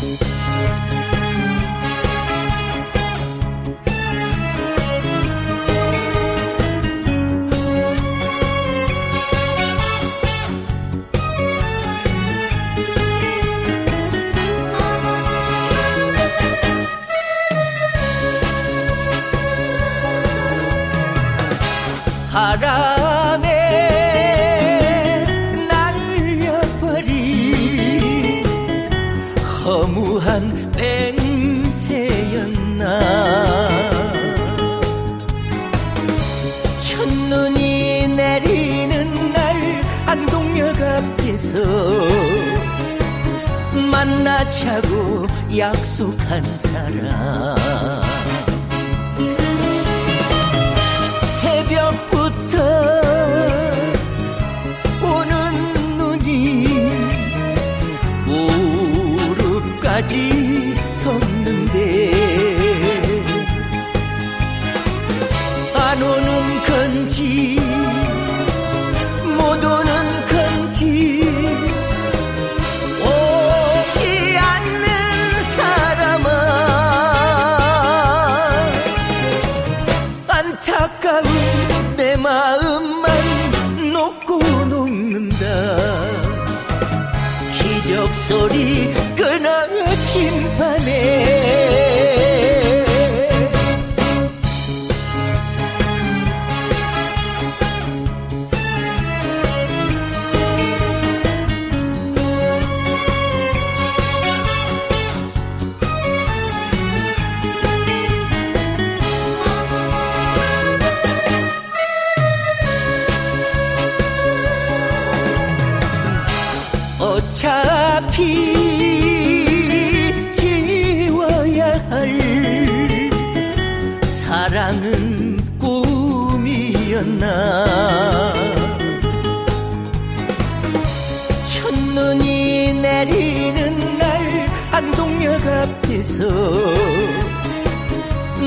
바람 약속한 사람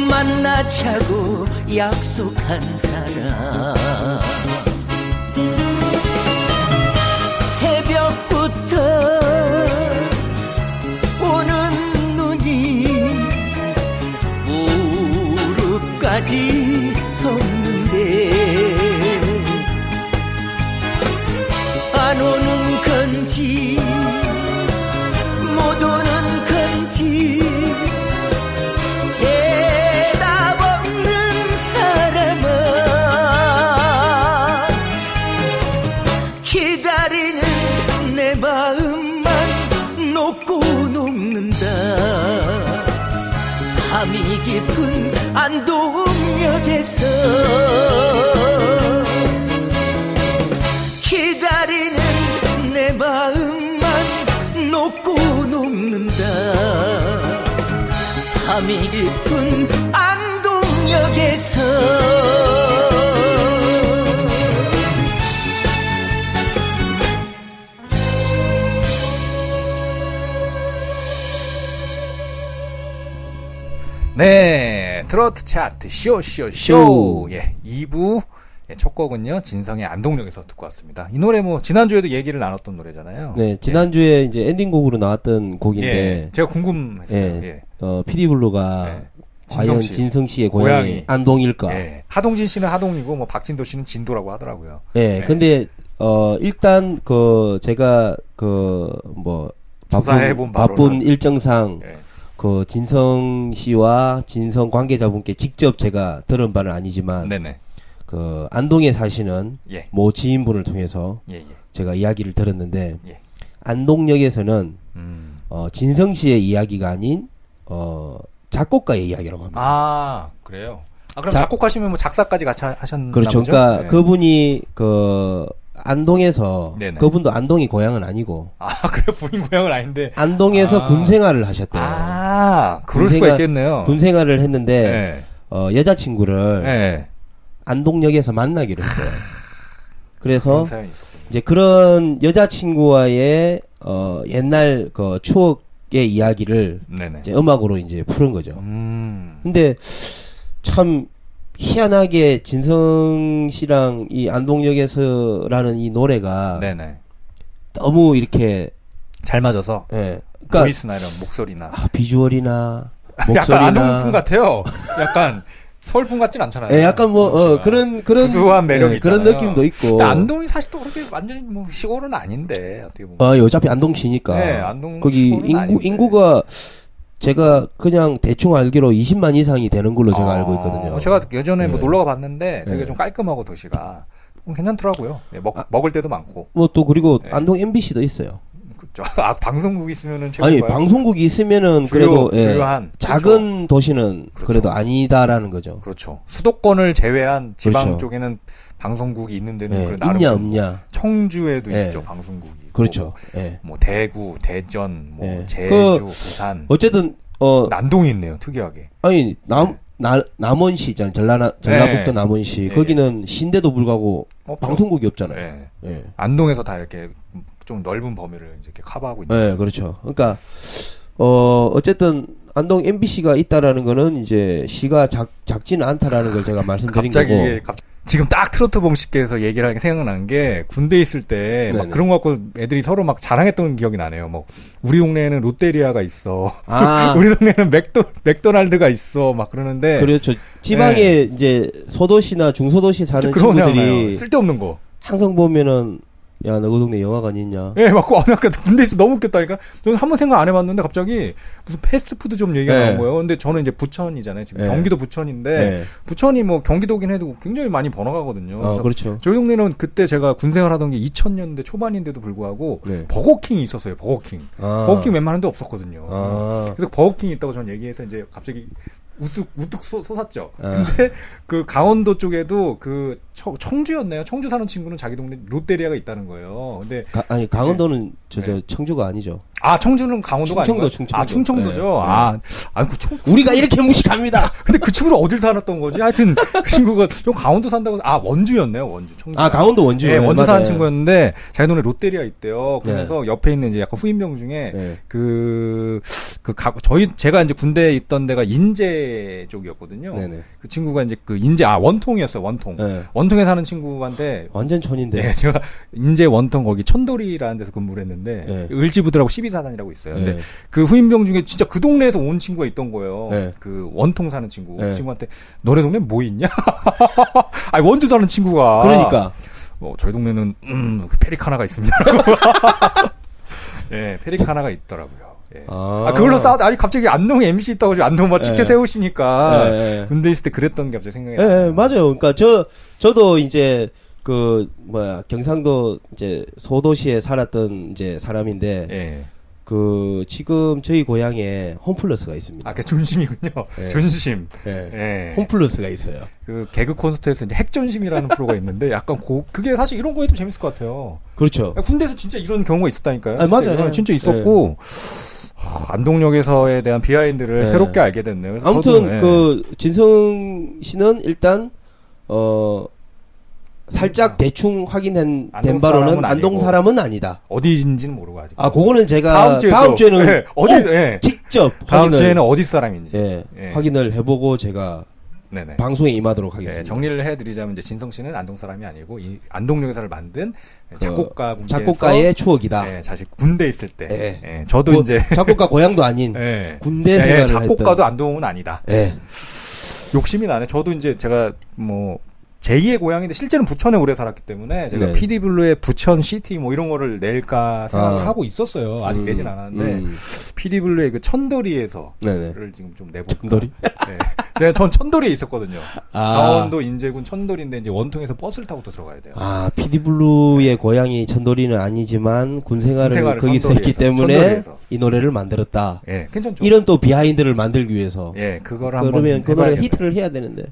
만나자고 약속한 사람 네, 트로트 차트 쇼쇼 쇼. 예, 2부 예, 첫 곡은요 진성의 안동역에서 듣고 왔습니다. 이 노래 뭐 지난주에도 얘기를 나눴던 노래잖아요. 네, 지난주에 이제 엔딩곡으로 나왔던 예, 곡인데, 예, 제가 궁금했어요. 예. 예. 어, 피디 블루가 네. 과연 진성 씨. 씨의 고향이. 고향이 안동일까? 예. 하동진 씨는 하동이고 뭐 박진도 씨는 진도라고 하더라고요. 예, 네. 근데 어 일단 그 제가 그뭐 조사해본 바쁜. 바쁜 일정상 예. 그 진성 씨와 진성 관계자분께 직접 제가 들은 바는 아니지만 네네. 그 안동에 사시는 예. 모 지인분을 통해서 예, 예. 제가 이야기를 들었는데 예. 안동역에서는 음. 어 진성 씨의 이야기가 아닌 어 작곡가의 이야기라고 합니다. 아, 그래요. 아, 그럼 자- 작곡하시면 뭐 작사까지 같이 하- 하셨나 그렇죠. 보죠? 그러니까 예. 그분이 그 안동에서 네네. 그분도 안동이 고향은 아니고 아, 그래 본인 고향은 아닌데. 안동에서 아. 군 생활을 하셨대요. 아, 그럴 수가 군생활- 있겠네요. 군 생활을 했는데 예. 어, 여자친구를 예. 안동역에서 만나기로 했어요. 그래서 그런 사연이 있었군요. 이제 그런 여자친구와의 어, 옛날 그 추억의 이야기를 네네. 이제 음악으로 이제 푸는 거죠. 음. 근데 참 희한하게 진성 씨랑 이 안동역에서라는 이 노래가 네네. 너무 이렇게 잘 맞아서. 예, 그러니까 보이스나 이런 목소리나. 아, 비주얼이나 약간 목소리나 안동풍 같아요. 약간 서울풍 같진 않잖아요. 예, 약간 뭐 어. 그런 그런 구수한 매력이 예, 그런. 느낌도 있고. 안동이 사실 또 그렇게 완전히 뭐 시골은 아닌데 어떻게 보면. 어, 어차피 안동시니까. 네, 안동 거기 인구 아닌데. 인구가 제가 그냥 대충 알기로 20만 이상이 되는 걸로 제가 아, 알고 있거든요. 제가 예전에 뭐 네. 놀러 가 봤는데 되게 네. 좀 깔끔하고 도시가 음, 괜찮더라고요. 예, 먹, 아. 먹을 때도 많고. 뭐 또 그리고 네. 안동 MBC도 있어요. 그죠. 아, 방송국 있으면은 아니 최고인가요? 방송국이 있으면은 주요, 그래도 예, 주요한 작은 도시는 그렇죠. 그래도 아니다라는 거죠. 그렇죠. 수도권을 제외한 지방 그렇죠. 쪽에는 방송국이 있는 데는 예, 그 나름 있냐 좀 없냐. 청주에도 예. 있죠 방송국이. 그렇죠. 예. 뭐 대구, 대전, 뭐 예. 제주, 그 부산, 어쨌든 어 난동이 있네요. 특이하게. 아니 남 나, 남원시 있잖아요. 전라 전라북도 네. 남원시 네. 거기는 신데도 불구하고 없죠. 방송국이 없잖아요. 예. 예. 안동에서 다 이렇게 좀 넓은 범위를 이렇게 커버하고 있는. 네, 그렇죠. 그러니까 어 어쨌든 안동 MBC가 있다라는 거는 이제 시가 작 작지는 않다라는 걸 제가 말씀드린 갑자기 거고. 이게 갑- 지금 딱 트로트 봉식께서 얘기를 하니까 생각난 게 군대 에 있을 때 막. 그런 거 갖고 애들이 서로 막 자랑했던 기억이 나네요. 뭐 우리 동네에는 롯데리아가 있어. 아, 우리 동네는 맥도 맥도날드가 있어. 막 그러는데 그렇죠. 지방에 이제 소도시나 중소도시 사는 친구들이. 쓸데없는 거. 항상 보면은 야, 너그 동네 영화관 있냐? 예, 맞고 아, 아까 군대 있어 너무 웃겼다니까. 저는 한 번 생각 안 해봤는데 갑자기 무슨 패스트푸드 점 얘기가 네. 나온 거예요. 근데 저는 이제 부천이잖아요. 지금 네. 경기도 부천인데 네. 부천이 뭐 경기도긴 해도 굉장히 많이 번화가거든요. 어, 그래서 그렇죠. 저희 동네는 그때 제가 군 생활 하던 게 2000년대 초반인데도 불구하고 네. 버거킹이 있었어요. 버거킹. 아. 버거킹 웬만한 데 없었거든요. 아. 그래서 버거킹이 있다고 저는 얘기해서 이제 갑자기 우뚝 우뚝 솟- 솟았죠. 아. 근데 그 강원도 쪽에도 그 청, 청주였나요? 청주 사는 친구는 자기 동네 롯데리아가 있다는 거예요. 근데 가- 아니 강원도는 저저 네. 청주가 아니죠. 아 청주는 강원도가 충청도, 아닌가요? 충청도. 아 충청도죠. 네. 아, 아, 그 청, 우리가 이렇게 무식합니다. 근데 그 친구는 어딜 살았던 거지? 하여튼 그 친구가 좀 강원도 산다고 아 원주였네요. 원주. 청주. 아 강원도 원주. 네, 원주 사는. 친구였는데 자기 동네 롯데리아 있대요. 그래서 옆에 있는 이제 약간 후임병 중에 네. 그, 그, 가, 저희, 제가 이제 군대에 있던 데가 인제 쪽이었거든요. 네네. 그 친구가 이제 그 인제, 아, 원통이었어요, 원통. 네. 원통에 사는 친구한테, 완전 촌인데. 네, 제가 인제 원통 거기 천돌이라는 데서 근무를 했는데, 네. 을지부들하고 12사단이라고 있어요. 근데 네. 그 후임병 중에 진짜 그 동네에서 온 친구가 있던 거예요. 네. 그 원통 사는 친구. 네. 그 친구한테, 너네 동네 뭐 있냐? 아니, 원주 사는 친구가. 그러니까 뭐 저희 동네는 음 페리카나가 있습니다. 예, 페리카나가 있더라고요. 예. 아, 아, 그걸로 싸우 아니 갑자기 안동에 MC 있다고 지금 안동 막 네. 세우시니까 네. 군대 있을 때 그랬던 게 갑자기 생각이 예, 나요. 예, 맞아요. 그러니까 저 저도 이제 그 뭐야 경상도 이제 소도시에 살았던 이제 사람인데 예. 그 지금 저희 고향에 홈플러스가 있습니다. 아, 그 존심이군요. 네. 존심. 예. 예. 홈플러스가 있어요. 그 개그 콘서트에서 이제 핵존심이라는 프로가 있는데 약간 고, 그게 사실 이런 거 해도 재밌을 것 같아요. 그렇죠. 야, 군대에서 진짜 이런 경우가 있었다니까요. 아, 진짜, 맞아요. 어, 진짜 있었고 하, 안동역에서에 대한 비하인드를 네. 새롭게 알게 됐네요. 아무튼 저도, 예. 그 진성 씨는 일단 어 살짝 대충 확인된 안동 된 바로는 사람은 안동 아니고. 사람은 아니다. 어디인지는 모르고 아직. 아, 그거는 제가 다음 주에 다음 또, 주에는 예, 어디 꼭 예. 직접 다음 확인을 주에는 어디 사람인지. 예, 예. 확인을 해보고 제가 네네. 방송에 임하도록 하겠습니다. 예, 정리를 해드리자면 이제 진성 씨는 안동 사람이 아니고 이 안동역에서를 만든 작곡가 분께서 그 작곡가의 추억이다. 예, 사실 군대 있을 때. 예. 예, 저도 뭐, 이제 작곡가 고향도 아닌 예. 군대 예, 생활을 작곡가도 안동은 아니다. 했던. 예. 욕심이 나네. 저도 이제 제가 뭐 제2의 고향인데 실제는 부천에 오래 살았기 때문에 제가 네. PD 블루의 부천 City 뭐 이런 거를 낼까 생각을 아. 하고 있었어요. 아직 음, 내진 않았는데 음. PD 블루의 그 천도리에서 네네. 를 지금 좀 내볼까. 천도리? 네. 제가 전 천도리에 있었거든요. 아. 강원도 인제군 천도리인데 이제 원통에서 버스를 타고 또 들어가야 돼요. 아, 피디블루의 고향이 천도리는 아니지만 군 생활을 거기서 했기 때문에 천도리에서. 이 노래를 만들었다. 예, 괜찮죠. 이런 또 비하인드를 만들기 위해서. 예, 그거를 한번 그러면 그 노래. 히트를 해야 되는데.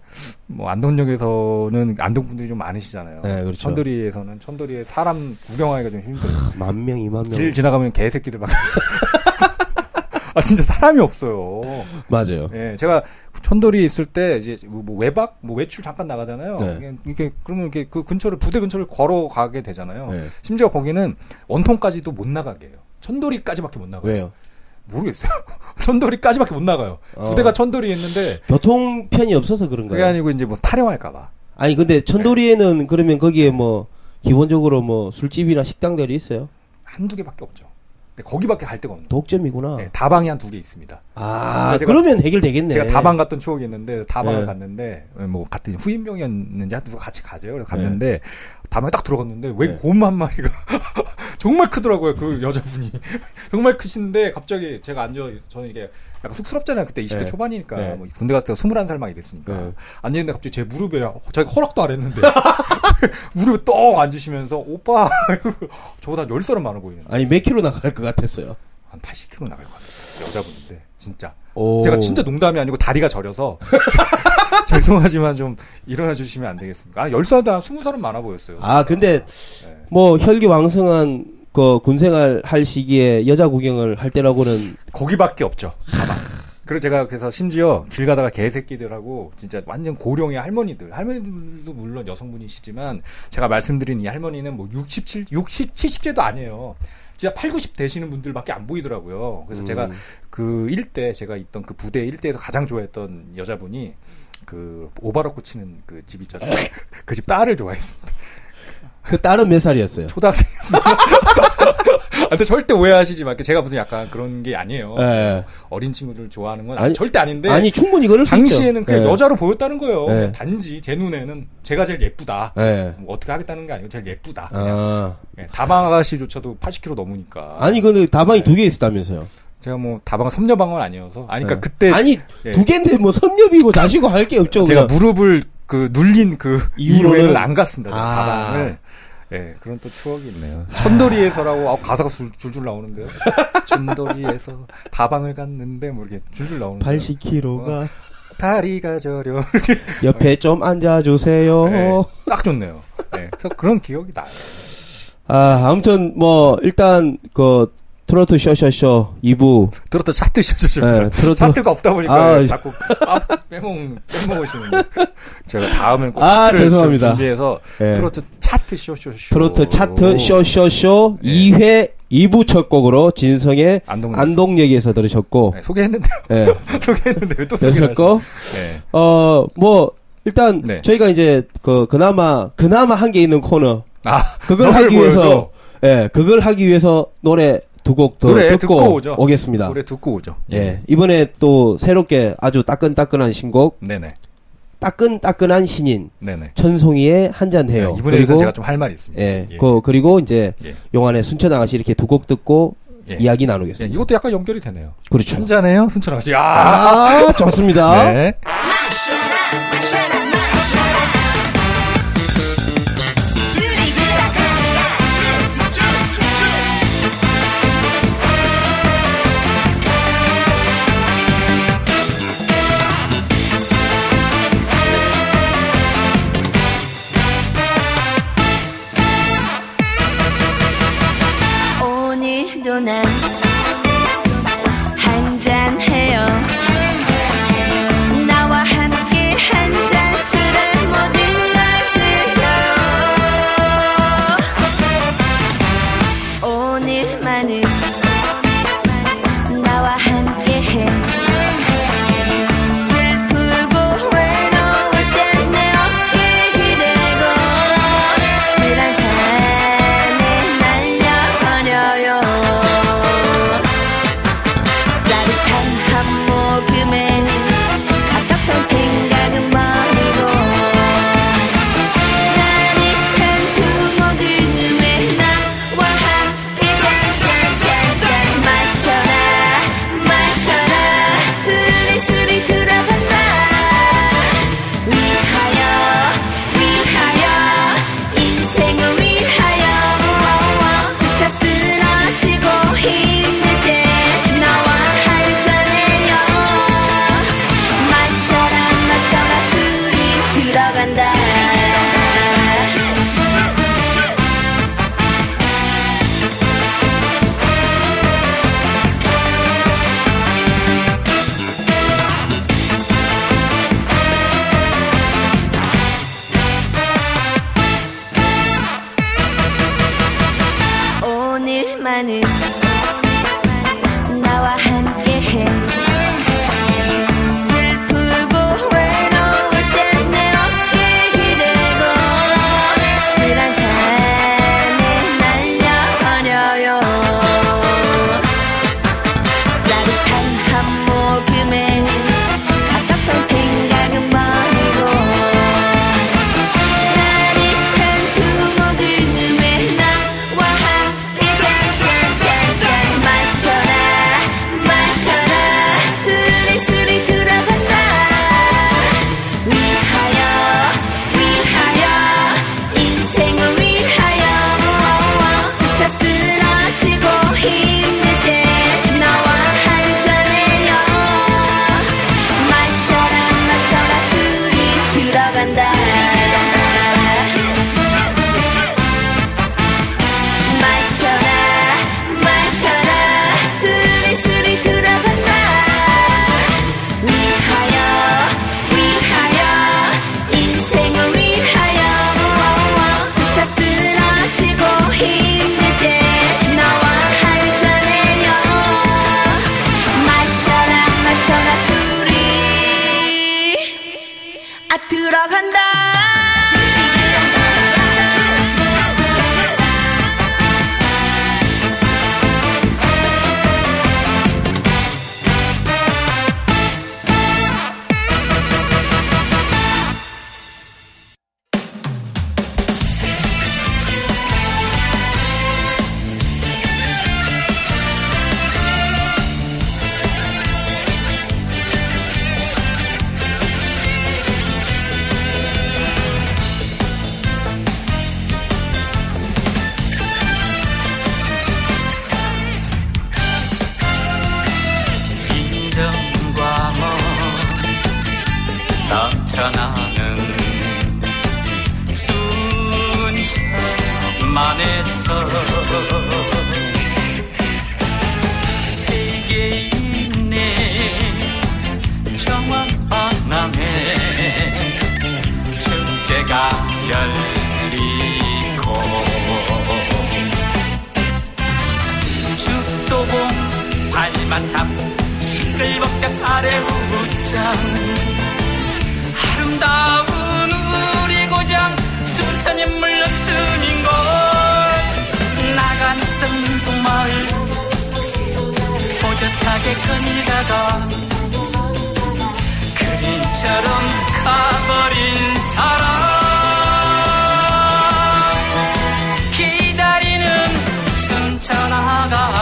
뭐 안동역에서는 안동 분들이 좀 많으시잖아요. 네, 그렇죠. 천도리에서는 천도리에 사람 구경하기가 좀 힘들어요. 만 명, 이만 명. 길 지나가면 개새끼들밖에 없어요. 아 진짜 사람이 없어요. 맞아요. 예, 제가 천도리에 있을 때 이제 뭐, 뭐 외박, 뭐 외출 잠깐 나가잖아요. 네. 이게, 그러면 이렇게 그 근처를 부대 근처를 걸어가게 되잖아요. 네. 심지어 거기는 원통까지도 못 나가게 해요. 천도리까지밖에 못 나가요. 왜요? 모르겠어요. 천도리까지밖에 못 나가요. 어. 부대가 천도리에 있는데 교통편이 없어서 그런가요? 그게 아니고 이제 뭐 타령할까봐. 아니 근데 천도리에는 그러면 거기에 뭐 기본적으로 뭐 술집이나 식당들이 있어요? 한두 개밖에 없죠. 근데 거기밖에 갈 데가 없는. 독점이구나. 네, 다방이 한 두 개 있습니다. 아, 제가- 그러면 해결되겠네. 제가 다방 갔던 추억이 있는데 다방을 네. 갔는데 뭐 같은 후임병이었는지 하여튼 같이 가재요. 그래서 갔는데 다방에 딱 들어갔는데 왜 곰 한 마리가 정말 크더라고요. 그 여자분이 정말 크신데 갑자기 제가 앉아 저는 이게 약간 쑥스럽잖아요. 그때 20대 네. 초반이니까 네. 뭐 군대 갔을 때 21살 막 이랬으니까 네. 앉아있는데 갑자기 제 무릎에 자기 허락도 안 했는데 무릎에 떡 앉으시면서 오빠 저보다 열 살은 많아 보이는데 아니, 몇 킬로 나갈 것 같았어요. 한 80kg 나갈 것 같았어요. 여자분인데 진짜. 오. 제가 진짜 농담이 아니고 다리가 저려서 죄송하지만 좀 일어나 주시면 안 되겠습니까? 아, 10살도 한 20살은 많아 보였어요. 아, 근데 네. 뭐 혈기 왕성한 그 군생활 할 시기에 여자 구경을 할 때라고는 거기밖에 없죠. 가방. 그리고 제가 그래서 심지어 길 가다가 개새끼들하고 진짜 완전 고령의 할머니들, 할머니들도 물론 여성분이시지만 제가 말씀드린 이 할머니는 뭐 67, 60, 70세도 아니에요. 진짜 8, 90 되시는 분들밖에 안 보이더라고요. 그래서 음. 제가 그 일대 제가 있던 그 부대 일대에서 가장 좋아했던 여자분이 그 오바로크 치는 그 집 있잖아요. 그 집 딸을 좋아했습니다. 그 딸은 몇 살이었어요? 초등학생이었습니다. 아, 근데 절대 오해하시지 말게 제가 무슨 약간 그런 게 아니에요. 예. 어린 친구들을 좋아하는 건 아니, 절대 아닌데 아니 충분히 그럴 수. 당시에는 그냥 예. 여자로 보였다는 거예요. 네. 단지 제 눈에는 제가 제일 예쁘다. 예. 뭐 어떻게 하겠다는 게 아니고 제일 예쁘다. 아. 예, 다방 아가씨조차도 80kg 넘으니까. 아니 근데 다방이 두 개 있었다면서요? 제가 뭐 다방 섭녀방은 아니어서. 아니 그러니까 예. 그때 아니 예. 두 개인데 뭐 섭렵이고 자시고 할 게 없죠. 제가 그냥. 무릎을 그 눌린 그 이후로는- 이후에는 안 갔습니다. 아. 다방을. 예, 그런 또 추억이 있네요. 천도리에서라고 아, 가사가 줄- 줄줄 나오는데요. 천도리에서 다방을 갔는데 뭐 이렇게 줄줄 나오는데. 80kg가 다리가 저려. 옆에 좀 앉아주세요. 예, 딱 좋네요. 예, 그래서 그런 기억이 나요. 아 아무튼 뭐 일단 그 트로트 쇼쇼쇼 2부 들었다 차트 쇼쇼쇼. 네, 트로트- 차트가 없다 보니까 아, 자꾸 아, 빼먹 빼먹으시는데 제가 다음엔 꼭 아, 차트를 죄송합니다. 좀 준비해서 예. 트로트 차트 쇼쇼쇼. 트로트 차트 쇼쇼쇼 예. 2회 2부 첫 곡으로 진성의 안동 안동역에서 들으셨고 네. 예. 소개했는데 왜또 소개를 들으셨고 네. 어뭐 일단 네. 저희가 이제 그 그나마 그나마 한 게 있는 코너 아, 그걸 하기 위해서. 예 그걸 하기 위해서 노래 두곡더 노래 듣고, 듣고. 오겠습니다. 노래 듣고 오죠. 예 이번에 또 새롭게 아주 따끈따끈한 신곡 네네. 따끈따끈한 신인 네네. 천송이의 한잔 해요. 네, 이분에 대해서 제가 좀 할 말이 있습니다. 예, 예. 그 그리고 이제 예. 용안의 순천 아가씨 이렇게 두 곡 듣고 예. 이야기 예, 나누겠습니다. 이것도 약간 연결이 되네요. 그렇죠. 한잔해요, 순천 아가씨. 아, 아, 좋습니다. 네.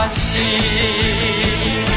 아가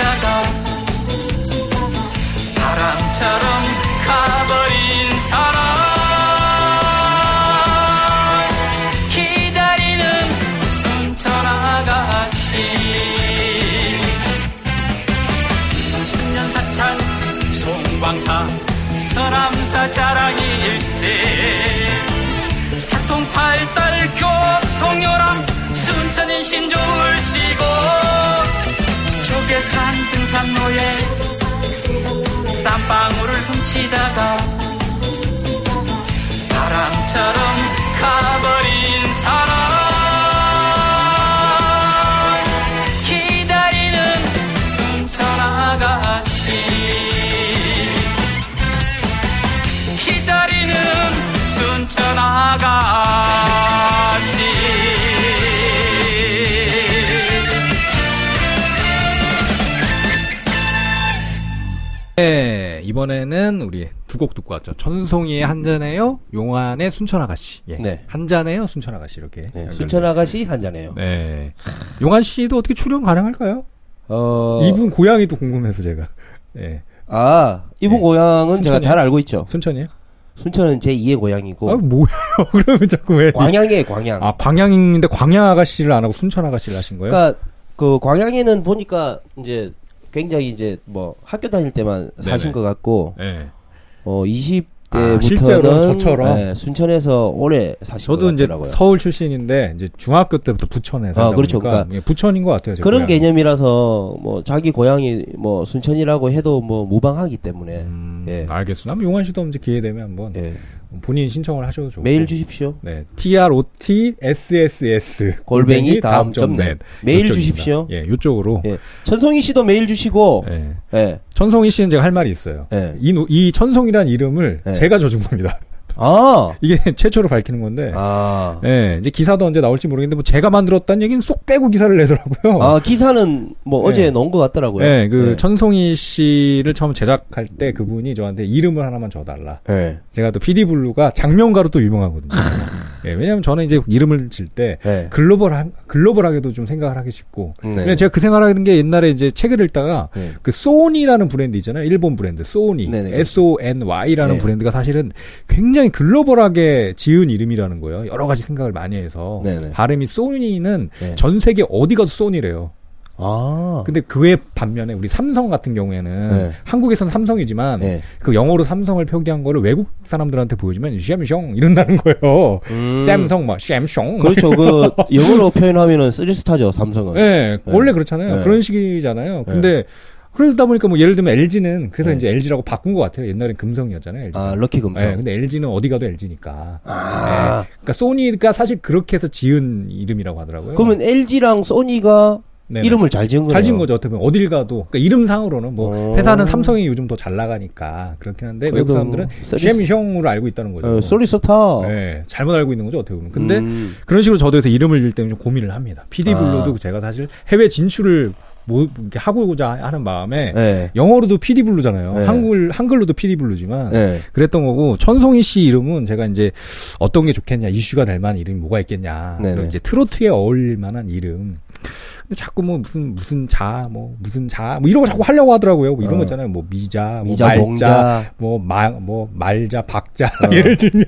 훔치다가 바람처럼 가버린 사람 기다리는 순천 아가씨. 천년사찰 송광사 서남사 자랑일세. 사통팔달 교통요람 순천 인심 줄시고 조개산 등산로에 땀방울을 훔치다가 바람처럼 가 이번에는 우리 두 곡 듣고 왔죠. 천송이의 한잔해요, 용환의 순천 아가씨. 예. 네. 한잔해요, 순천 아가씨 이렇게. 네. 순천 아가씨 한잔해요. 네. 용환 씨도 어떻게 출연 가능할까요? 어, 이분 고향이 또 궁금해서 제가. 예. 아, 이분 네. 고향은 제가 순천이요? 잘 알고 있죠. 순천이요? 순천은 제 2의 고향이고 아, 뭐예요? 그러면 자꾸 왜? 광양이에요, 광양. 아, 광양인데 광양 아가씨를 안 하고 순천 아가씨를 하신 거예요? 그러니까 그 광양에는 보니까 이제 굉장히 이제 뭐 학교 다닐 때만 사신 네네. 것 같고 예. 어 20대부터는 아, 실제로 저처럼? 네, 순천에서 오래 사신 것 저도 이제. 서울 출신인데 이제 중학교 때부터 부천에 살다 아, 그렇죠. 그러니까 예, 부천인 것 같아요. 제 그런 고향이. 개념이라서 뭐 자기 고향이 뭐 순천이라고 해도 뭐 무방하기 때문에 음, 예. 알겠습니다. 한번 용환 씨도 이제 기회 되면 한번 예. 본인 신청을 하셔도 좋고. 메일 주십시오. 네, T R O T S S S 골뱅이 다음 점 넷. 메일 주십시오. 예, 요쪽으로. 예. 천송이 씨도 메일 주시고 예. 예. 천송이 씨는 제가 할 말이 있어요. 예. 이, 노- 이 천송이라는 이름을 네. 제가 지어준 겁니다. 아. 이게 최초로 밝히는 건데. 아. 예, 이제 기사도 언제 나올지 모르겠는데 뭐 제가 만들었다는 얘기는 쏙 빼고 기사를 내더라고요. 아, 기사는 뭐 네. 어제 넣은 것 같더라고요. 예, 그 네. 천송이 씨를 처음 제작할 때 그분이 저한테 이름을 하나만 줘 달라. 네. 제가 또 PD 블루가 작명가로 또 유명하거든요. 예, 왜냐면 저는 이제 이름을 질때 네. 글로벌 글로벌하게도 좀 생각을 하기 싶고. 네. 제가 그 생각하는 게 옛날에 이제 책을 읽다가 네. 그 소니라는 브랜드 있잖아요. 일본 브랜드 소니. 네네. S O N Y라는 네. 브랜드가 사실은 굉장히 글로벌하게 지은 이름이라는 거예요. 여러 가지 생각을 많이 해서 네네. 발음이 소니는 네. 전 세계 어디 가도 소니래요. 아. 근데 그의 반면에 우리 삼성 같은 경우에는 네. 한국에서는 삼성이지만 네. 그 영어로 삼성을 표기한 거를 외국 사람들한테 보여주면 샘숑 이런다는 거예요. 음. 샘성 막 샘숑. 그렇죠. 그 영어로 표현하면은 쓰리스타죠, 삼성은. 네, 네. 원래 그렇잖아요. 네. 그런 식이잖아요. 근데 그러다 보니까 뭐 예를 들면 LG는 그래서 네. 이제 LG라고 바꾼 것 같아요. 옛날엔 금성이었잖아요. LG. 아, 럭키 금성. 네, 근데 LG는 어디 가도 LG니까. 아. 그러니까 소니가 사실 그렇게 해서 지은 이름이라고 하더라고요. 그러면 LG랑 소니가 네네. 이름을 잘 지은 거예요. 잘 지은 거죠. 어떻게 보면 어딜 가도 그러니까 이름상으로는 뭐 어. 회사는 삼성이 요즘 더 잘 나가니까 그렇긴 한데 외국 사람들은 샘숑으로 알고 있다는 거죠. 어, 소리스타. 네, 잘못 알고 있는 거죠. 어떻게 보면. 근데 음. 그런 식으로 저도 해서 이름을 질 때는 좀 고민을 합니다. PD 아. 블루도 제가 사실 해외 진출을 뭐 이렇게 하고자 하는 마음에 네. 영어로도 PD 블루잖아요. 네. 한글 한글로도 PD 블루지만 네. 그랬던 거고 천송이 씨 이름은 제가 이제 어떤 게 좋겠냐 이슈가 될 만한 이름이 뭐가 있겠냐. 네네. 그래서 이제 트로트에 어울릴 만한 이름. 근데 자꾸 뭐 무슨 무슨 자 뭐 무슨 자 뭐 이런 거 자꾸 하려고 하더라고요. 뭐 이런 어. 거 있잖아요. 뭐 미자, 뭐 미자, 말자, 몽자, 뭐마뭐 말자, 박자 어. 예를 들면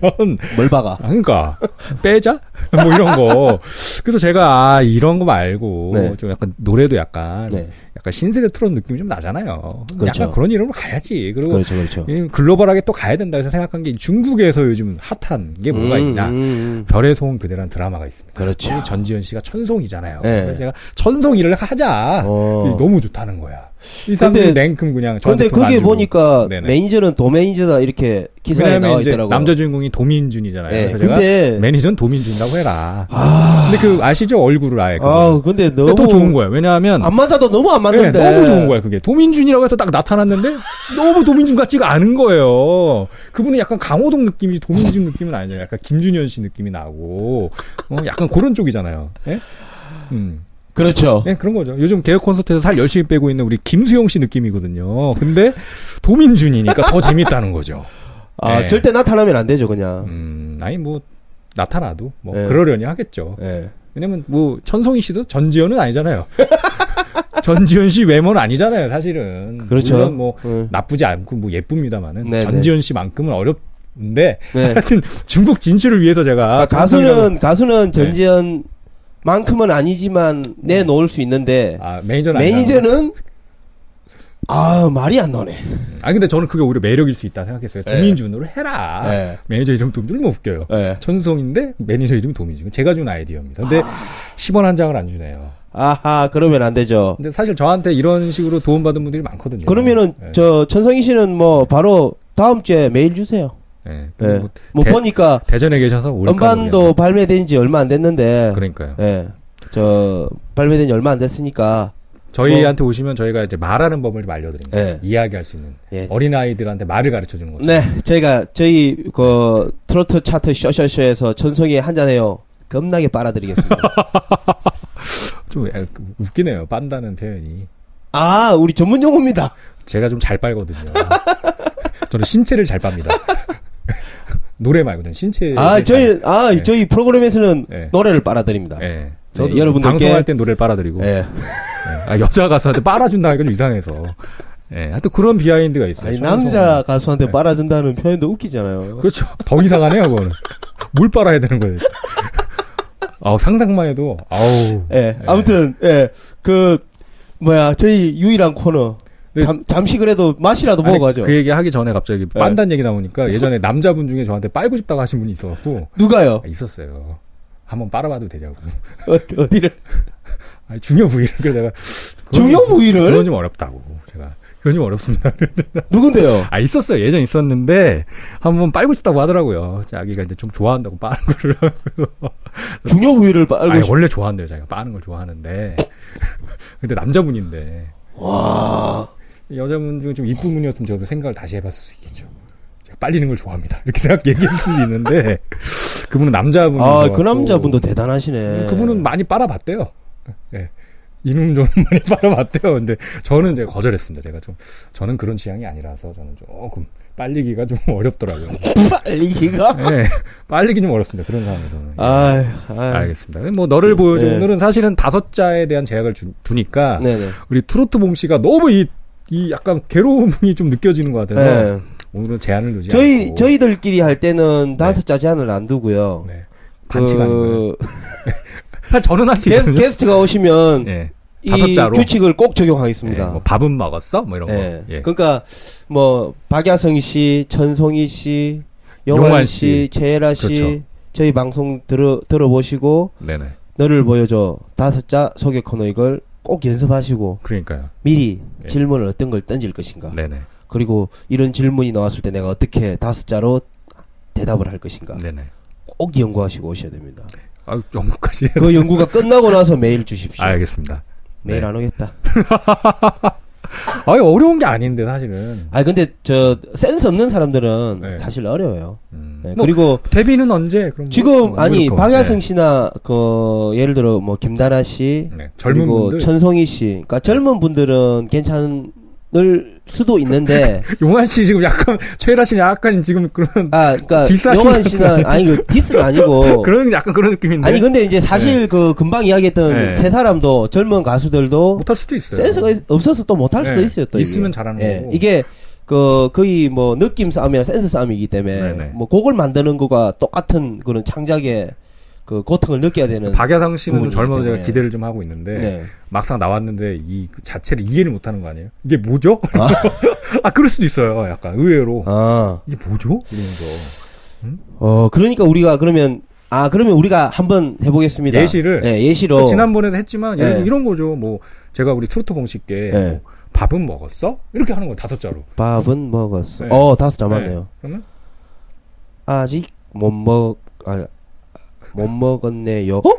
멀바가. 아, 그러니까 빼자 뭐 이런 거. 그래서 제가 아 이런 거 말고 네. 좀 약간 노래도 약간 네. 약간 신세대 트롯 느낌이 좀 나잖아요. 그렇죠. 약간 그런 이름으로 가야지. 그리고 그렇죠, 그렇죠. 이 글로벌하게 또 가야 된다 해서 생각한 게 중국에서 요즘 핫한 게 뭐가 음, 있냐. 음, 음. 별의 소원 그대라는 드라마가 있습니다. 그렇죠. 이 전지현 씨가 천송이잖아요. 네. 그래서 제가 천송이를 하자. 어. 너무 좋다는 거야. 이 사람들이 냉큼 그냥 근데 그게. 보니까 네네. 매니저는 도 매니저다 이렇게 기사에 왜냐면 나와 이제 있더라고요. 남자 주인공이 도민준이잖아요. 네, 그래서 제가 근데 매니저는 도민준이라고 해라. 아, 근데 그 아시죠 얼굴을 아예. 그거. 아, 근데 너무 근데 더 좋은 거야. 왜냐하면 안 맞아도 너무 안 네, 맞는데. 너무 좋은 거야 그게 도민준이라고 해서 딱 나타났는데 너무 도민준 같지가 않은 거예요. 그분은 약간 강호동 느낌이지 도민준 느낌은 아니잖아요. 약간 김준현 씨 느낌이 나고 어, 약간 그런 쪽이잖아요. 예? 음, 그렇죠. 예, 그런 거죠. 요즘 개혁 콘서트에서 살 열심히 빼고 있는 우리 김수영 씨 느낌이거든요. 근데 도민준이니까 더 재밌다는 거죠. 아, 네. 절대 나타나면 안 되죠, 그냥. 음, 아니 뭐 나타나도 뭐 네. 그러려니 하겠죠. 예. 왜냐면 뭐 천송이 씨도 전지현은 아니잖아요. 전지현 씨 외모는 아니잖아요, 사실은. 그렇죠. 물론 뭐 예. 나쁘지 않고 뭐 예쁩니다만은 네네. 전지현 씨만큼은 어렵는데 네. 하여튼 중국 진출을 위해서 제가 아, 가수는 가수는 전지현 만큼은 아니지만 내놓을 수 있는데 아 매니저는 매니저는 아 말이 안 나오네. 거. 아 근데 저는 그게 오히려 매력일 수 있다 생각했어요. 네. 도민준으로 해라. 네. 매니저 이름 도민준 뭐 웃겨요. 예. 천송인데 매니저 이름이 도민준. 제가 준 아이디어입니다. 근데 10원 한 장을 안 주네요. 아하 그러면 안 되죠. 근데 사실 저한테 이런 식으로 도움 받은 분들이 많거든요. 그러면은 네. 저 천송이 씨는 뭐 바로 다음 주에 메일 주세요. 네. 예. 뭐뭐 대- 보니까 대전에 계셔서 음반도 발매된 지 얼마 안 됐는데 그러니까요. 예. 저 발매된 지 얼마 안 됐으니까 저희한테 오시면 저희가 이제 말하는 법을 좀 알려드립니다. 네. 이야기할 수 있는 예. 어린 아이들한테 말을 가르쳐 주는 거죠. 네, 저희가 저희 그 트로트 차트 쇼쇼쇼에서 천성이 한잔해요. 겁나게 빨아드리겠습니다. 좀 애- 웃기네요. 빤다는 표현이. 아, 우리 전문 용어입니다. 제가 좀 잘 빨거든요. 저는 신체를 잘 빱니다. 노래 말고 는 신체. 아, 저희 아, 네. 저희 프로그램에서는 네. 노래를 빨아드립니다. 예. 저도 네, 여러분들께- 방송할 땐 노래를 빨아드리고. 예. 예. 아, 여자 가수한테 빨아준다니까 좀 이상해서. 예. 하여튼 그런 비하인드가 있어요. 아니. 남자 가수한테 네. 빨아준다는 표현도 웃기잖아요. 그렇죠. 더 이상하네요, 그거는. 물 빨아야 되는 거예요. 아우, 상상만 해도, 아우. 예. 아무튼 예. 그 뭐야, 저희 유일한 코너. 네. 잠, 잠시 그래도 맛이라도 먹어가죠. 그 얘기 하기 전에 갑자기 네. 빤단 얘기 나오니까 예전에 남자분 중에 저한테 빨고 싶다고 하신 분이 있어갖고, 누가요? 아, 있었어요. 한번 빨아봐도 되냐고. 어, 어디를? 아니, 중요 부위를. 그래서 내가. 중요 좀- 부위를? 그건 좀 어렵다고. 제가. 그건 좀 어렵습니다. 누군데요? 아, 있었어요. 예전 있었는데, 한번 빨고 싶다고 하더라고요. 자기가 이제 좀 좋아한다고 빠는 거를. 중요 부위를 빨고 아니, 싶... 원래 좋아한대요. 자기가 빠는 걸 좋아하는데. 근데 남자분인데. 와. 여자분 중에 좀 이쁜 분이었으면 저도 생각을 다시 해봤을 수 있겠죠. 제가 빨리는 걸 좋아합니다. 이렇게 생각 얘기할 수도 있는데 그분은 남자분이셔. 아, 그 남자분도 대단하시네. 그분은 많이 빨아봤대요. 예. 이놈 저놈 많이 빨아봤대요. 근데 저는 이제 거절했습니다. 제가 좀 저는 그런 취향이 아니라서 저는 조금 빨리기가 좀 어렵더라고요. 빨리기가? 예. 빨리기 좀 어렵습니다. 그런 상황에서는. 예. 아유, 아유. 알겠습니다. 뭐 너를 보여줘. 네. 오늘은 사실은 다섯 자에 대한 제약을 주, 두니까 네네. 우리 트로트 봉 씨가 너무 이, 이 약간 괴로움이 좀 느껴지는 것 같아서 네. 오늘은 제한을 두지 저희, 않고 저희들끼리 할 때는 다섯 자 제한을 안 두고요. 네. 반칙 그 아닌가요? 저는 할수 게, 있거든요. 게스트가 오시면 예. 이 다섯 자로. 규칙을 꼭 예, 적용하겠습니다. 뭐 밥은 먹었어? 뭐 이런 거. 예. 예. 그러니까 뭐 박야성 씨, 천송이 씨, 용환, 용환 씨, 씨. 최혜라 씨 그렇죠. 저희 방송 들어 들어보시고 네네. 너를 보여줘 다섯 자 소개 코너 이걸 꼭 연습하시고 그러니까요. 미리 예. 질문을 어떤 걸 던질 것인가. 네네. 그리고 이런 질문이 나왔을 때 내가 어떻게 다섯 자로 대답을 할 것인가. 네네. 꼭 연구하시고 오셔야 됩니다. 아, 영국까지. 그 연구가 끝나고 나서 메일 주십시오. 알겠습니다. 메일 네. 안 오겠다. 아, 어려운 게 아닌데 사실은. 아 근데 저 센스 없는 사람들은 네. 사실 어려워요. 음. 네, 뭐, 그리고 데뷔는 언제? 그럼 뭐, 지금 뭐 아니. 박야성 네. 씨나 그 예를 들어 뭐 김다나 씨 네. 젊은 그리고 분들 천송이 씨, 그러니까 젊은 분들은 괜찮 을 수도 있는데 용환 씨 지금 약간 최라 씨 약간 지금 그런 아 그러니까 영환 씨는 아니 그 디스는 아니고 그런 약간 그런 느낌인데 아니 근데 이제 사실 그 금방 이야기했던 네. 세 사람도 젊은 가수들도 못할 수도 있어요. 센스가 있- 없어서 또 못할 수도 네. 있어요. 또 있으면 이게. 잘하는 예. 거고. 이게 그 거의 뭐 느낌 싸움이나 센스 싸움이기 때문에 네네. 뭐 곡을 만드는 거가 똑같은 그런 창작의 그 고통을 느껴야 되는 박야상 씨는 젊어서 제가. 기대를 좀 하고 있는데 네. 막상 나왔는데 이 자체를 이해를 못하는 거 아니에요? 이게 뭐죠? 아. 아 그럴 수도 있어요. 약간 의외로 아. 이게 뭐죠? 이러면서 어, 그러니까 우리가 그러면, 아, 그러면 우리가 한번 해보겠습니다. 예시를? 예, 예시로. 지난번에도 했지만 네. 이런, 거죠. 뭐 제가 우리 트로트 공식께 네. 뭐 밥은 먹었어? 이렇게 하는 거 다섯 자로. 밥은 먹었어. 네. 어, 다섯 남았네요. 네. 그러면 아직 못 먹, 아, 못 먹었네요. 어?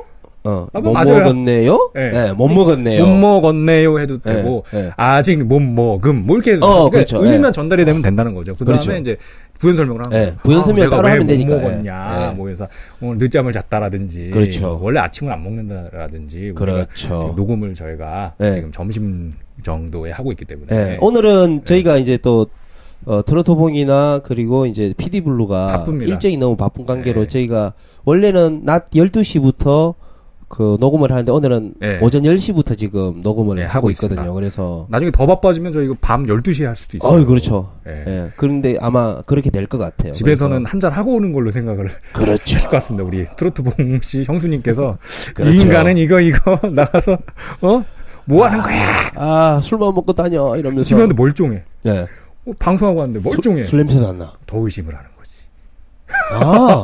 어, 아, 못뭐 맞아요. 먹었네요? 네. 네, 못 먹었네요. 못 먹었네요 해도 네, 되고 네. 아직 못 먹음 뭐 이렇게 해서 어, 그러니까 그렇죠. 의미만 네. 전달이 되면 된다는 거죠. 그 다음에 그렇죠. 이제 부연 설명을 하는 네, 거예요. 부연 설명 내가 따로 왜 하면 못 되니까. 먹었냐, 네. 뭐 해서 오늘 늦잠을 잤다라든지, 그렇죠. 원래 아침을 안 먹는다라든지, 그렇죠. 녹음을 저희가 네. 지금 점심 정도에 하고 있기 때문에 네. 오늘은 저희가 이제 또, 어, 트로토봉이나 그리고 이제 피디블루가 바쁩니다. 일정이 너무 바쁜 관계로 네. 저희가 원래는 낮 12시부터 그 녹음을 하는데 오늘은 네. 오전 10시부터 지금 녹음을 네, 하고 하고 있거든요. 그래서 나중에 더 바빠지면 저희 이거 밤 12시에 할 수도 있어요. 어, 그렇죠. 예. 예. 그런데 아마 그렇게 될 것 같아요. 집에서는 한 잔 하고 오는 걸로 생각을 그래서- 하실 것 같습니다. 우리 트로트 봉 씨 형수님께서 그렇죠. 이 인간은 이거 이거 나가서 어? 뭐 하는 거야? 아, 술만 먹고 다녀 이러면서 집에 왔는데 멀쩡해. 네. 어, 방송하고 왔는데 멀쩡해. 술, 술 냄새도 안 나. 더 의심을 하는. 아,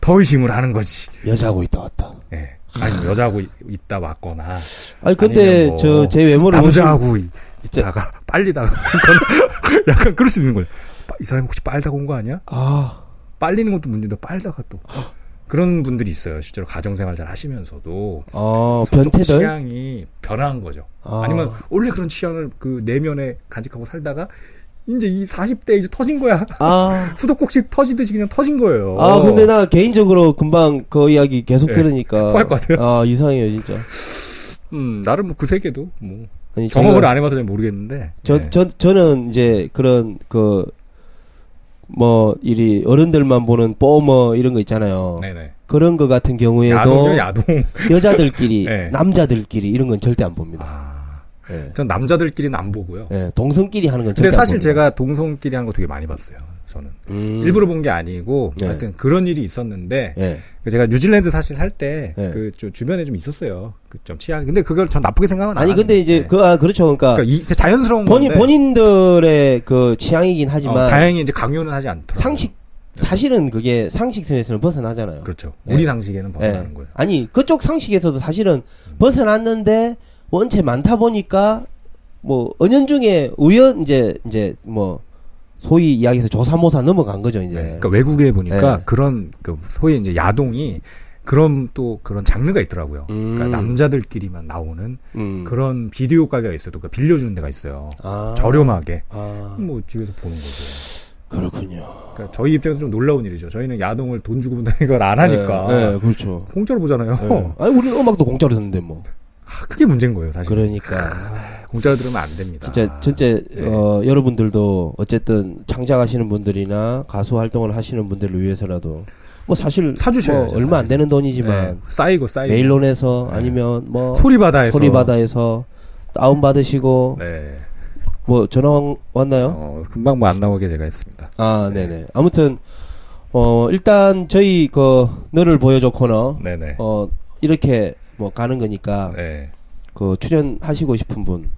더 의심을 하는 거지. 여자하고 있다 왔다. 예. 아니 뭐 여자하고 있- 있다 왔거나 아니 근데 뭐 저제 외모를 남자하고 있- 있다가 빨리다가 약간 그럴 수 있는 거예요. 빠- 이 사람이 혹시 빨다가 온 거 아니야? 아, 빨리는 것도 문제인데 빨다가 또 그런 분들이 있어요. 실제로 가정생활 잘 하시면서도 어, 변태들. 취향이 변한 거죠. 아. 아. 니면 원래 그런 취향을 그 내면에 간직하고 살다가 이제 이 40대 이제 터진 거야. 아, 수도꼭지 터지듯이 그냥 터진 거예요. 아 근데 나 개인적으로 금방 그 이야기 계속 네. 들으니까 토할 것 같아요. 아 이상해요 진짜. 음, 나름 뭐 그 세계도 뭐 아니 경험을 제가- 안 해봐서 잘 모르겠는데. 저, 네. 저, 저는 이제 그런 그, 뭐, 이리 어른들만 보는 뽀머 이런 거 있잖아요. 네네. 그런 거 같은 경우에도 야동요, 야동. 여자들끼리, 네. 남자들끼리 이런 건 절대 안 봅니다. 아, 예. 전 남자들끼리는 안 보고요. 예, 동성끼리 하는 건 근데 안 사실. 제가 동성끼리 하는 거 되게 많이 봤어요. 저는 음, 일부러 본 게 아니고 네. 하여튼 그런 일이 있었는데 예. 제가 뉴질랜드 사실 살때 네. 그 주변에 좀 있었어요. 그 좀 취향. 근데 그걸 전 나쁘게 생각은 안 아니 근데. 이제 네. 그아 그렇죠. 그러니까, 그러니까 이 자연스러운 본인 건데 본인들의 그 취향이긴 하지만 어, 다행히 이제 강요는 하지 않더라고요. 상식 사실은 그게 상식 선에서는 벗어나잖아요. 그렇죠. 네. 우리 상식에는 벗어나는 예. 거예요. 아니 그쪽 상식에서도 사실은 벗어났는데 원체 많다 보니까 뭐 은연중에 우연 이제 이제 뭐 소위 이야기해서 조사모사 넘어간 거죠 이제. 네. 그러니까 외국에 보니까 네. 그런 그 소위 이제 야동이 그런 또 그런 장르가 있더라고요. 음. 그러니까 남자들끼리만 나오는 음. 그런 비디오 가게가 있어도 그 빌려주는 데가 있어요. 아. 저렴하게. 아. 뭐 집에서 보는 거죠. 그렇군요. 그러니까 저희 입장에서 좀 놀라운 일이죠. 저희는 야동을 돈 주고 본다는 걸 안 하니까 네, 네, 그렇죠. 공짜로 보잖아요. 네. 아니 우리는 음악도 공짜로 듣는데 뭐. 아, 그게 문제인 거예요, 사실. 그러니까 공짜로 들으면 안 됩니다. 진짜 전체 네. 어, 여러분들도 어쨌든 창작하시는 분들이나 가수 활동을 하시는 분들을 위해서라도 뭐 사실 사주셔야죠, 뭐 얼마 안 사실. 되는 네, 돈이지만 쌓이고 쌓이고 메일론에서 네. 아니면 뭐 소리바다에서 소리바다에서 다운 받으시고 네. 뭐 전화 왔나요? 어, 금방 뭐 안 나오게 제가 했습니다. 아, 네 네. 아무튼 어 일단 저희 그 너를 보여줘 코너 네네. 어 이렇게 뭐 가는 거니까 네. 그 출연하시고 싶은 분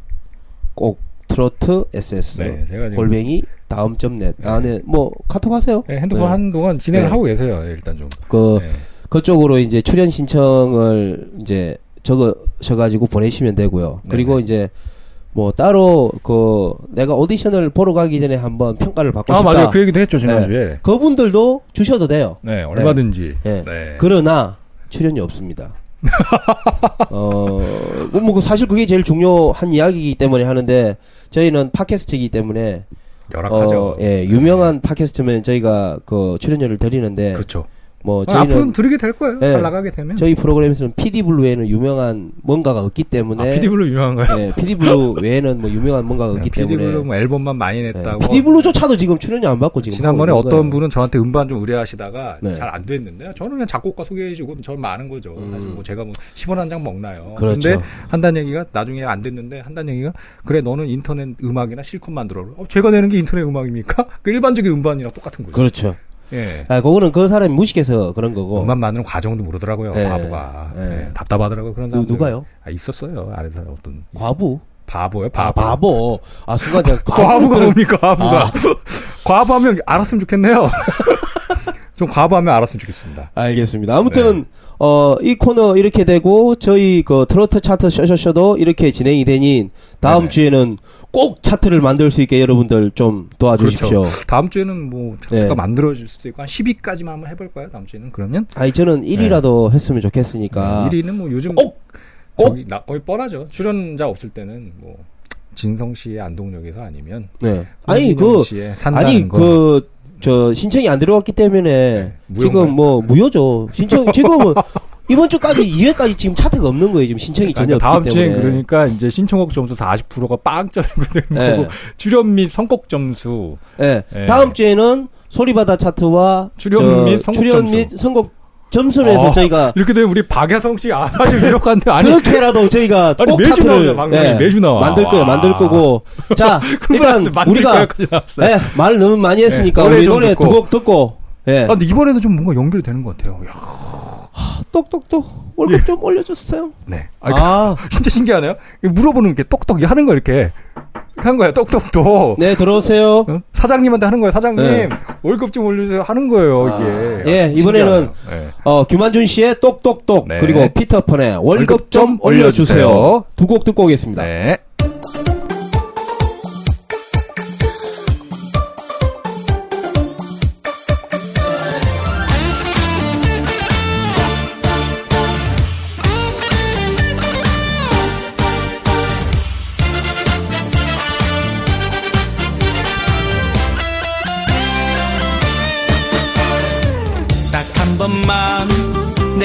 꼭 트로트 SS 네, 제가 골뱅이 다음 점넷 네. 안에 뭐 카톡 하세요? 네, 핸드폰 네. 한동안 진행을 네. 하고 계세요. 일단 좀. 그 네. 그쪽으로 이제 출연 신청을 이제 적으셔 가지고 보내시면 되고요. 그리고. 이제 뭐 따로 그 내가 오디션을 보러 가기 전에 한번 평가를 받고 아 싶다. 맞아요. 그 얘기도 했죠 지난주에. 그분들도 주셔도 돼요. 네, 얼마든지. 예. 네. 그러나 출연이 없습니다. 어, 뭐, 뭐, 사실 그게 제일 중요한 이야기이기 때문에 하는데, 저희는 팟캐스트이기 때문에, 열악하죠. 어, 예, 유명한 팟캐스트면 저희가 그 출연료를 드리는데, 그렇죠. 뭐, 아, 앞으로는 드리게 될 거예요. 네. 잘 나가게 되면. 저희 프로그램에서는 PD 블루 외에는 유명한 뭔가가 없기 때문에, 아, 피디블루 유명한가요? 예, PD 블루 외에는 뭐 유명한 뭔가가 없기 때문에, 피디블루 뭐 앨범만 많이 냈다고. PD 블루조차도 지금 출연료 안 받고 지금. 지난번에 어떤. 분은 저한테 음반 좀 의뢰하시다가 네. 잘안 됐는데 저는 그냥 작곡가 소개해주고 저는 많은 거죠. 음. 사실 뭐 제가 뭐 10원 한 장 먹나요? 그렇죠. 근데 한다는 얘기가 나중에 안 됐는데 한다는 얘기가 그래 너는 인터넷 음악이나 실컷 만들어. 어, 제가 내는 게 인터넷 음악입니까? 그 일반적인 음반이랑 똑같은 거죠. 그렇죠. 예. 아, 그거는 그 사람이 무식해서 그런 거고. 음반 만드는 과정도 모르더라고요. 네. 바보가. 네. 예, 답답하더라고요. 그런 누, 사람. 누가요? 아, 있었어요. 아래서 어떤 과부? 바보요. 아, 바보. 바보. 아, 순간 제가 과부가 뭡니까? 과부가. 과부하면 알았으면 좋겠네요. 좀 과부하면 알았으면 좋겠습니다. 알겠습니다. 아무튼 네. 어, 이 코너 이렇게 되고 저희 그 트로트 차트 쇼쇼쇼도 이렇게 진행이 되니 다음 네네. 주에는 꼭 차트를 만들 수 있게 여러분들 좀 도와주십시오. 다음 주에는 뭐 차트가 네. 만들어질 수도 있고 한 10위까지만 한번 해볼까요? 다음 주에는 그러면 아니 저는 1위라도 했으면 좋겠으니까. 1위는 뭐 요즘 꼭! 꼭! 저기 나 거의 뻔하죠. 출연자 없을 때는 뭐 진성 씨의 안동역에서 아니면 네. 아니 그 아니 거. 그저 신청이 안 들어왔기 때문에 네? 지금 뭐 무효죠. 신청 지금은 이번 주까지 2회까지 지금 차트가 없는 거예요. 지금 신청이 전혀 그러니까 다음 없기 주엔 때문에. 그러니까 이제 신청곡 점수 40%가 빵점이거든. 네. 출연 및 선곡 점수 예. 예. 다음 주에는 소리바다 차트와 출연 저 및 선곡 출연 점수. 및 선곡 점수를 해서 어, 저희가 이렇게 되면 우리 박야성 씨 아주 유력한데 아니 그렇게라도 저희가 아니, 꼭 매주 차트를 나오죠, 방송에. 매주 나와. 만들 거예요, 와. 만들 거고. 자, 일단 우리가. 예, 말 너무 많이 했으니까 네, 노래 우리 좀 노래 듣고. 두곡 듣고 예, 아, 근데 이번에도 좀 뭔가 연결이 되는 것 같아요. 야, 똑똑똑 월급 좀 올려주세요. 네. 아, 아, 진짜 신기하네요. 물어보는 게 똑똑 하는 거 이렇게 한 거야. 똑똑도 네 들어오세요. 어? 사장님한테 하는 거예요. 사장님 네. 월급 좀 올려주세요 하는 거예요. 아, 이게. 예, 아, 이번에는. 예. 어 김한준 씨의 똑똑똑 네. 그리고 피터펀의 월급 좀 올려주세요. 올려주세요. 두 곡 듣고 오겠습니다. 네.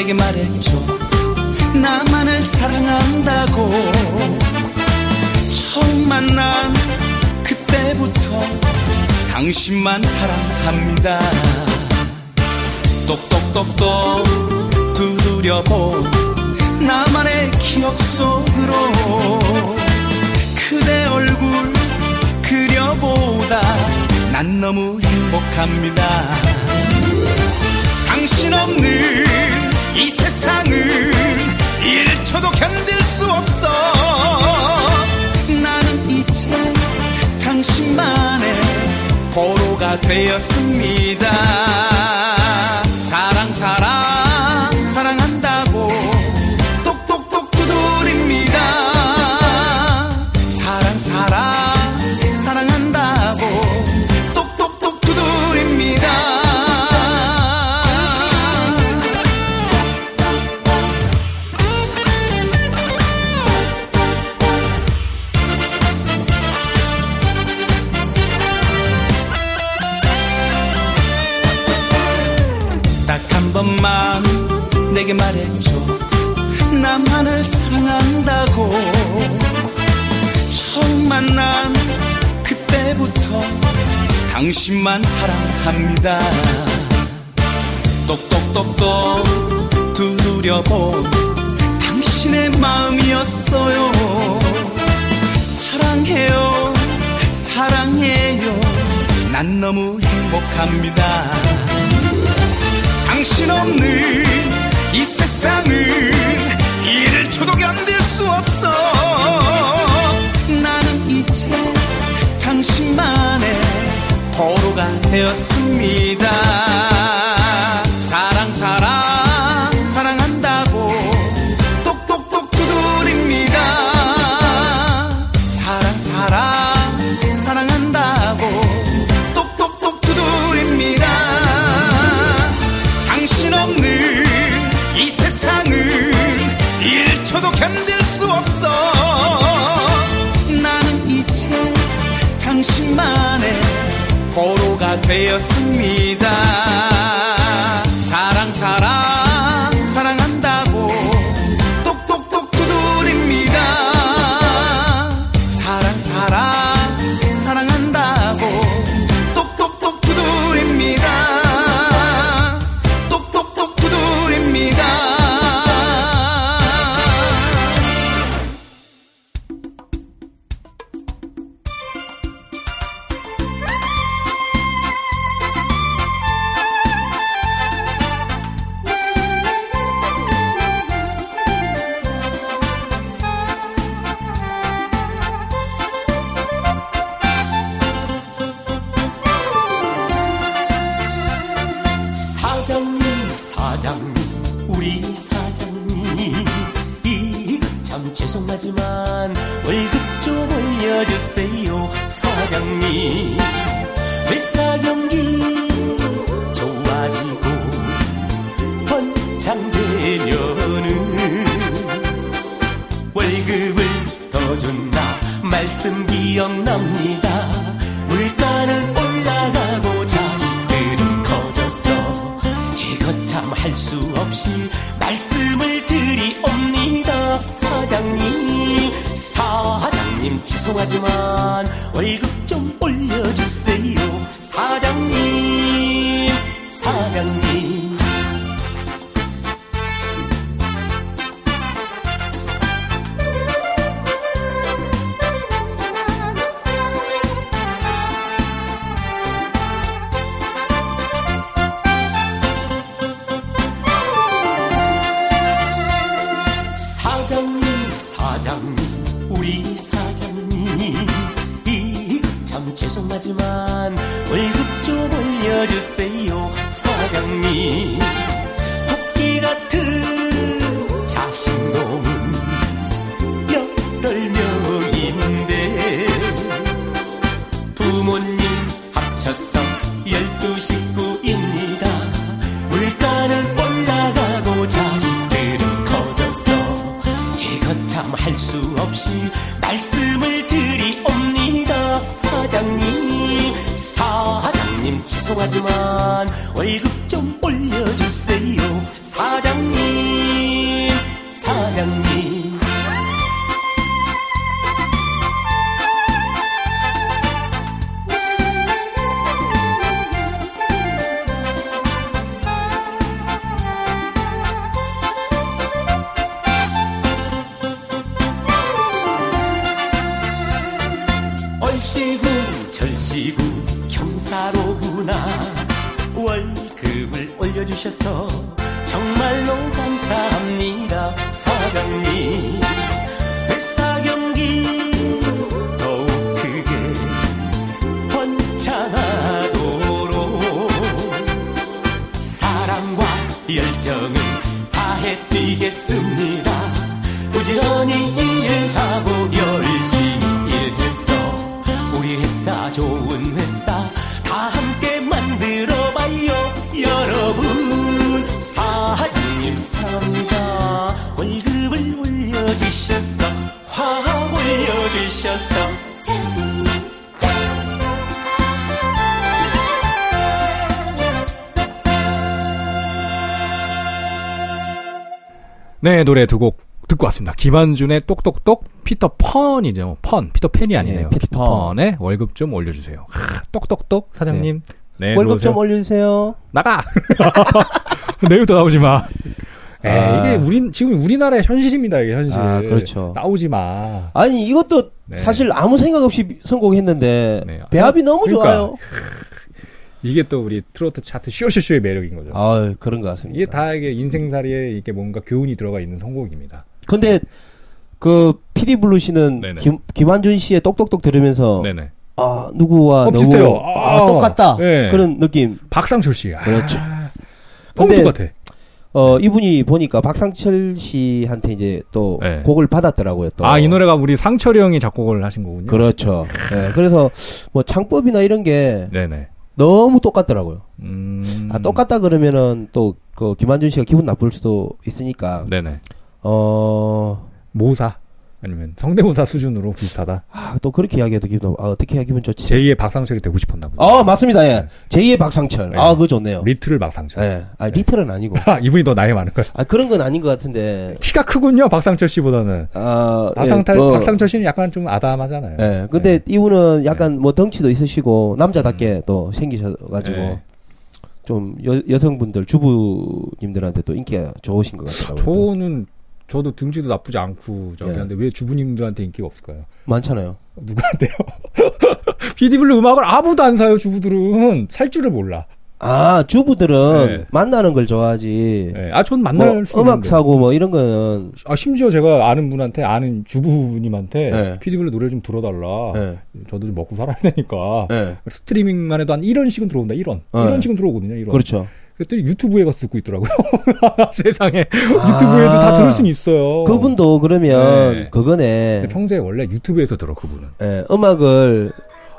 내게 말해줘 나만을 사랑한다고. 처음 만난 그때부터 당신만 사랑합니다. 똑똑똑똑 두드려본 나만의 기억 속으로 그대 얼굴 그려보다 난 너무 행복합니다. 당신 없는 이 세상은 1초도 견딜 수 없어. 나는 이제 당신만의 보로가 되었습니다 행복 주세요 사장님 네, 노래 두 곡 듣고 왔습니다. 김한준의 똑똑똑, 피터 펀이죠. 펀, 피터 팬이 아니네요. 네, 피터 펀. 펀의 월급 좀 올려주세요. 하, 똑똑똑 사장님. 네, 월급 들어오세요. 좀 올려주세요. 나가. 내일부터 나오지 마. 에이, 아. 이게 우리 지금 우리나라의 현실입니다. 이게 현실. 아, 그렇죠. 나오지 마. 아니 이것도 네. 사실 아무 생각 없이 선곡했는데 네. 배합이 너무 그러니까. 좋아요. 이게 또 우리 트로트 차트 쇼쇼쇼의 매력인 거죠. 아 그런 것 같습니다. 이게 다 이게 인생살이에 이게 뭔가 교훈이 들어가 있는 선곡입니다. 근데 그 피디 블루 씨는 네네. 김, 김한준 씨의 똑똑똑 들으면서 네네. 아 누구와 어, 너무 비슷해요. 아, 아, 똑같다 네. 그런 느낌. 박상철 씨. 아, 그렇죠. 근데 똑같아. 어 이분이 보니까 박상철 씨한테 이제 또 네. 곡을 받았더라고요. 또. 아, 이 노래가 우리 상철이 형이 작곡을 하신 거군요. 그렇죠. 네, 그래서 뭐 창법이나 이런 게 네네. 너무 똑같더라고요. 음. 아 똑같다 그러면은 또 그 김한준 씨가 기분 나쁠 수도 있으니까 네네. 어. 모사. 아니면 성대모사 수준으로 비슷하다. 아, 또 그렇게 이야기해도 기분 나, 아, 어떻게 기분 좋지? 제2의 박상철이 되고 싶었나 보다. 아, 맞습니다, 예. 제2의 박상철. 네. 아, 그거 좋네요. 리틀 박상철. 예. 아, 리틀은 아니고. 아, 이분이 더 나이 많은 거야. 아, 그런 건 아닌 것 같은데. 키가 크군요, 박상철 씨보다는. 아, 박상철, 예, 뭐, 박상철 씨는 약간 좀 아담하잖아요. 예. 근데 이분은 약간 뭐 덩치도 있으시고, 음. 남자답게 또 생기셔가지고, 네. 좀 여, 여성분들, 주부님들한테 또 인기가 좋으신 것 같더라고요. 저는, 저도 등치도 나쁘지 않고 저기 네. 한데 왜 주부님들한테 인기가 없을까요? 많잖아요. 누구한테요? 피디블루 음악을 아무도 안 사요, 주부들은. 살 줄을 몰라. 아, 주부들은 네. 만나는 걸 좋아하지. 예. 아, 전 만날 뭐 수 음악. 사고 뭐 이런 거는, 아, 심지어 제가 아는 분한테, 아는 주부님한테 네. 피디블루 노래 좀 들어달라. 예. 저도 좀 먹고 살아야 되니까. 예. 스트리밍만 해도 한 1원씩은 들어온다, 1원. 네. 1원씩은 들어오거든요, 1원. 그렇죠. 그랬더니 유튜브에 가서 듣고 있더라고요. 세상에. 유튜브에도 다 들을 수는 있어요. 아. 그분도 그러면 네. 그거네. 근데 평소에 원래 유튜브에서 들어, 그분은. 예, 음악을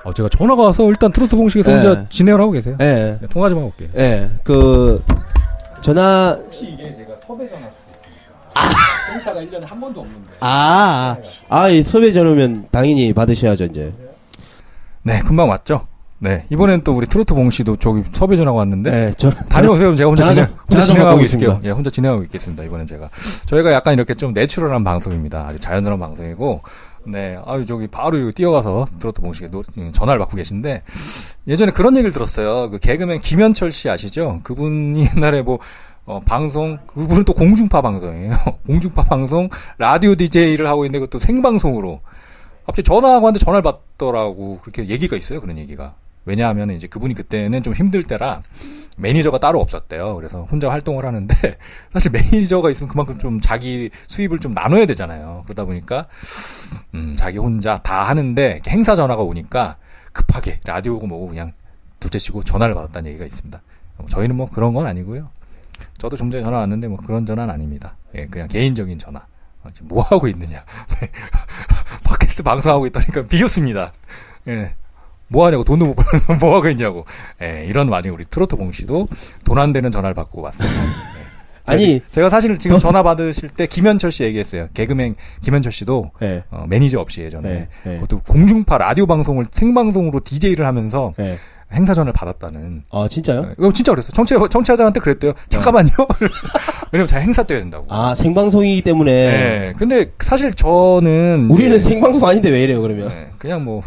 어, 제가 전화가 와서 일단 트로트 공식에서 네. 혼자 진행을 하고 계세요. 예, 네, 통화 좀 하고 올게요. 예, 그 전화 혹시 이게 제가 섭외 전화 있습니까? 행사가 1년에 한 번도 없는데. 아, 아, 이 섭외 전화면 당연히 받으셔야죠 이제. 네, 금방 왔죠. 네, 이번엔 또 우리 트로트 봉 씨도 저기 섭외 전화가 왔는데. 예, 저 다녀오세요. 제가 혼자 진행, 좀- 혼자 진행하고 있을게요. 예, 혼자 진행하고 있겠습니다. 이번엔 제가. 저희가 약간 이렇게 좀 natural한 방송입니다. 아주 자연스러운 방송이고, 네, 아유, 저기 바로 뛰어가서 트로트 봉식에 노- 음, 전화를 받고 계신데, 예전에 그런 얘기를 들었어요. 그 개그맨 김현철 씨 아시죠? 그분이 옛날에 뭐, 어, 방송, 그분은 또 공중파 방송이에요. 공중파 방송, 라디오 DJ를 하고 있는데 그것도 생방송으로. 갑자기 전화하고 하는데 전화를 받더라고. 그렇게 얘기가 있어요. 그런 얘기가. 왜냐하면 이제 그분이 그때는 좀 힘들 때라 매니저가 따로 없었대요. 그래서 혼자 활동을 하는데 사실 매니저가 있으면 그만큼 좀 자기 수입을 좀 나눠야 되잖아요. 그러다 보니까 음, 자기 혼자 다 하는데 행사 전화가 오니까 급하게 라디오고 뭐고 그냥 둘째 치고 전화를 받았다는 얘기가 있습니다. 어, 저희는 뭐 그런 건 아니고요. 저도 좀 전에 전화 왔는데 뭐 그런 전화는 아닙니다. 예, 그냥 개인적인 전화. 어, 뭐 하고 있느냐. 팟캐스트 방송하고 있다니까 비웃습니다. 예. 뭐 하냐고 돈도 못 벌어서 뭐 하고 있냐고. 예, 이런 와중에 우리 트로트 봉 씨도 돈 안 되는 전화를 받고 왔어요. 예. 아니, 제가 사실 지금 전화 받으실 때 김현철 씨 얘기했어요. 개그맨 김현철 씨도 예, 어, 매니저 없이 예전에 네, 네. 그것도 공중파 라디오 방송을 생방송으로 DJ를 하면서 예. 행사 전화를 받았다는. 아 진짜요? 어, 이거 진짜 그랬어요. 청취 청취자들한테 그랬대요. 잠깐만요. 왜냐면 제가 행사 뛰어야 된다고. 아 생방송이기 때문에 네. 근데 사실 저는 우리는 이제 생방송 아닌데 왜 이래요 그러면? 네, 그냥 뭐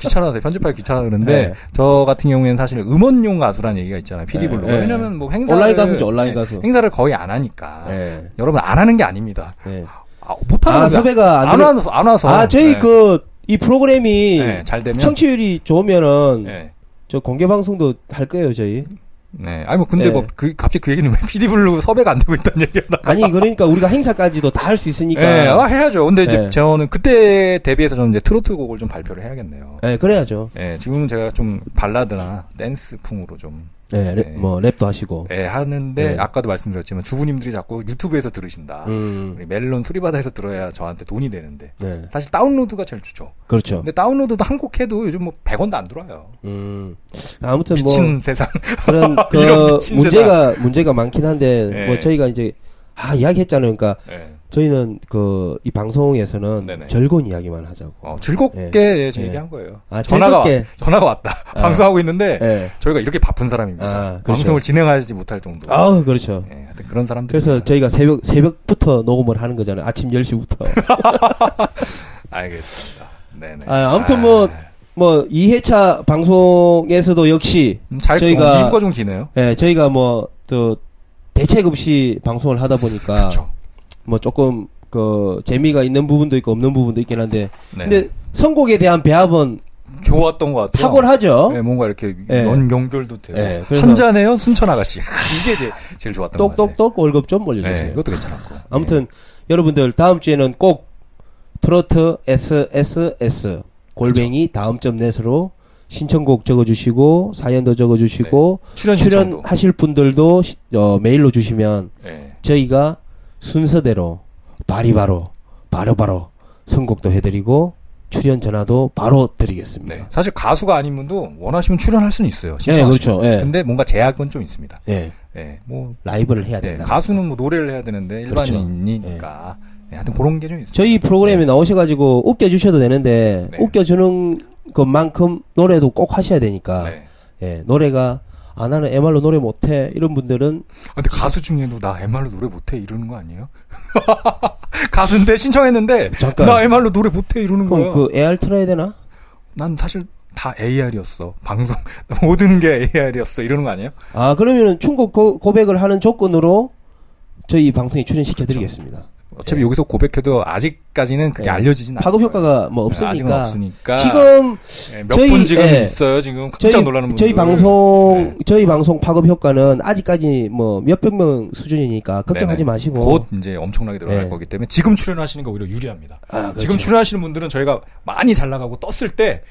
귀찮아서 편집하기 귀찮아 그러는데 네. 저 같은 경우에는 사실 음원용 가수라는 얘기가 있잖아요. PD블루. 네. 왜냐면 뭐 행사 온라인 가수죠, 온라인 가수. 행사를 거의 안 하니까. 예. 여러분 안 하는 게 아닙니다. 예. 아, 못 하는 아. 섭외가 안, 안, 들어- 와서 안 와서. 아 저희 네. 그이 프로그램이 네, 잘 되면 청취율이 좋으면은 네. 저 공개 방송도 할 거예요 저희. 네. 아니 뭐 근데 네. 뭐그 갑자기 그 얘기는 왜 PD블루 섭외가 안 되고 있다는 얘기가 나. 아니 그러니까 우리가 행사까지도 다 할 수 있으니까. 네, 아, 해야죠. 근데 이제 네. 저는 그때 대비해서 저는 이제 트로트 곡을 좀 발표를 해야겠네요. 네, 그래야죠. 네, 지금은 제가 좀 발라드나 댄스풍으로 좀 네, 랩, 네. 뭐 랩도 하시고. 네, 하는데 네. 아까도 말씀드렸지만 주부님들이 자꾸 유튜브에서 들으신다. 음, 우리 멜론 소리바다에서 들어야 저한테 돈이 되는데 네, 사실 다운로드가 제일 좋죠. 그렇죠. 근데 다운로드도 한 곡 해도 요즘 뭐 100원도 안 들어와요. 음, 아무튼 미친 뭐 세상. 그런 그 문제가 문제가 많긴 한데 네. 뭐 저희가 이제 아 이야기했잖아요. 그러니까 네. 저희는 그 이 방송에서는 네네. 즐거운 이야기만 하자고. 어, 즐겁게 예. 얘기한 거예요. 아, 전화가 즐겁게. 전화가 왔다. 아. 방송하고 있는데 예. 저희가 이렇게 바쁜 사람입니다. 아, 그렇죠. 방송을 진행하지 못할 정도. 아 그렇죠. 예, 하여튼 그런 사람들. 그래서 저희가 새벽 새벽부터 녹음을 하는 거잖아요. 아침 10 시부터. 알겠습니다. 네네. 아, 아무튼 뭐 뭐 2회차 방송에서도 역시 음, 잘 저희가- 어, 2부가 좀 기네요. 예, 저희가 뭐또 대책 없이 방송을 하다 보니까 그렇죠. 뭐 조금 그 재미가 있는 부분도 있고 없는 부분도 있긴 한데 네. 근데 선곡에 대한 배합은 좋았던 것 같아요. 탁월하죠. 네, 뭔가 이렇게 예. 연결도 돼요. 예, 그래서- 한 잔에요, 순천 아가씨. 이게 제, 제일 좋았던 것 같아요. 똑똑똑 월급 좀 올려주세요. 네, 이것도 괜찮았고. 아무튼 여러분들 다음 주에는 꼭 트로트 SSS 골뱅이 다음 점 넷으로 신청곡 적어주시고 사연도 적어주시고 네. 출연. 출연하실 분들도 시- 어, 메일로 주시면 예. 저희가 순서대로 바리바로 바로바로 선곡도 해드리고 출연 전화도 바로 드리겠습니다. 네. 사실 가수가 아닌 분도 원하시면 출연할 수는 있어요. 네. 그렇죠. 예. 근데 뭔가 제약은 좀 있습니다. 예, 예. 뭐 라이브를 해야 예, 된다. 가수는 뭐 노래를 해야 되는데 그렇죠. 일반인이니까 예, 하여튼 그런 게 좀 있어요. 저희 프로그램에 나오셔가지고 웃겨주셔도 되는데 네. 웃겨주는 것만큼 노래도 꼭 하셔야 되니까 네. 예, 노래가 아 나는 MR로 노래 못해 이런 분들은 아, 근데 가수 중에도 나 MR로 노래 못해 이러는 거 아니에요? 가수인데 신청했는데 잠깐. 나 MR로 노래 못해 이러는 거야. 그럼 그 AR 틀어야 되나? 난 사실 다 AR이었어. 방송 모든 게 AR이었어. 이러는 거 아니에요? 아 그러면은 충고 고, 고백을 하는 조건으로 저희 방송에 출연시켜 드리겠습니다. 어차피 예. 여기서 고백해도 아직까지는 그게 예. 알려지진 않아요. 파급 효과가 뭐 아직은 없으니까 없으니까. 지금 예, 몇 저희- 분 지금 예. 있어요. 지금 저희 깜짝 놀라는 분들. 저희 방송 네. 저희 방송 파급 효과는 아직까지 뭐 몇백 명 수준이니까 걱정하지 네네. 마시고 곧 이제 엄청나게 늘어날 네. 거기 때문에 지금 출연하시는 게 오히려 유리합니다. 아, 그렇죠. 지금 출연하시는 분들은 저희가 많이 잘 나가고 떴을 때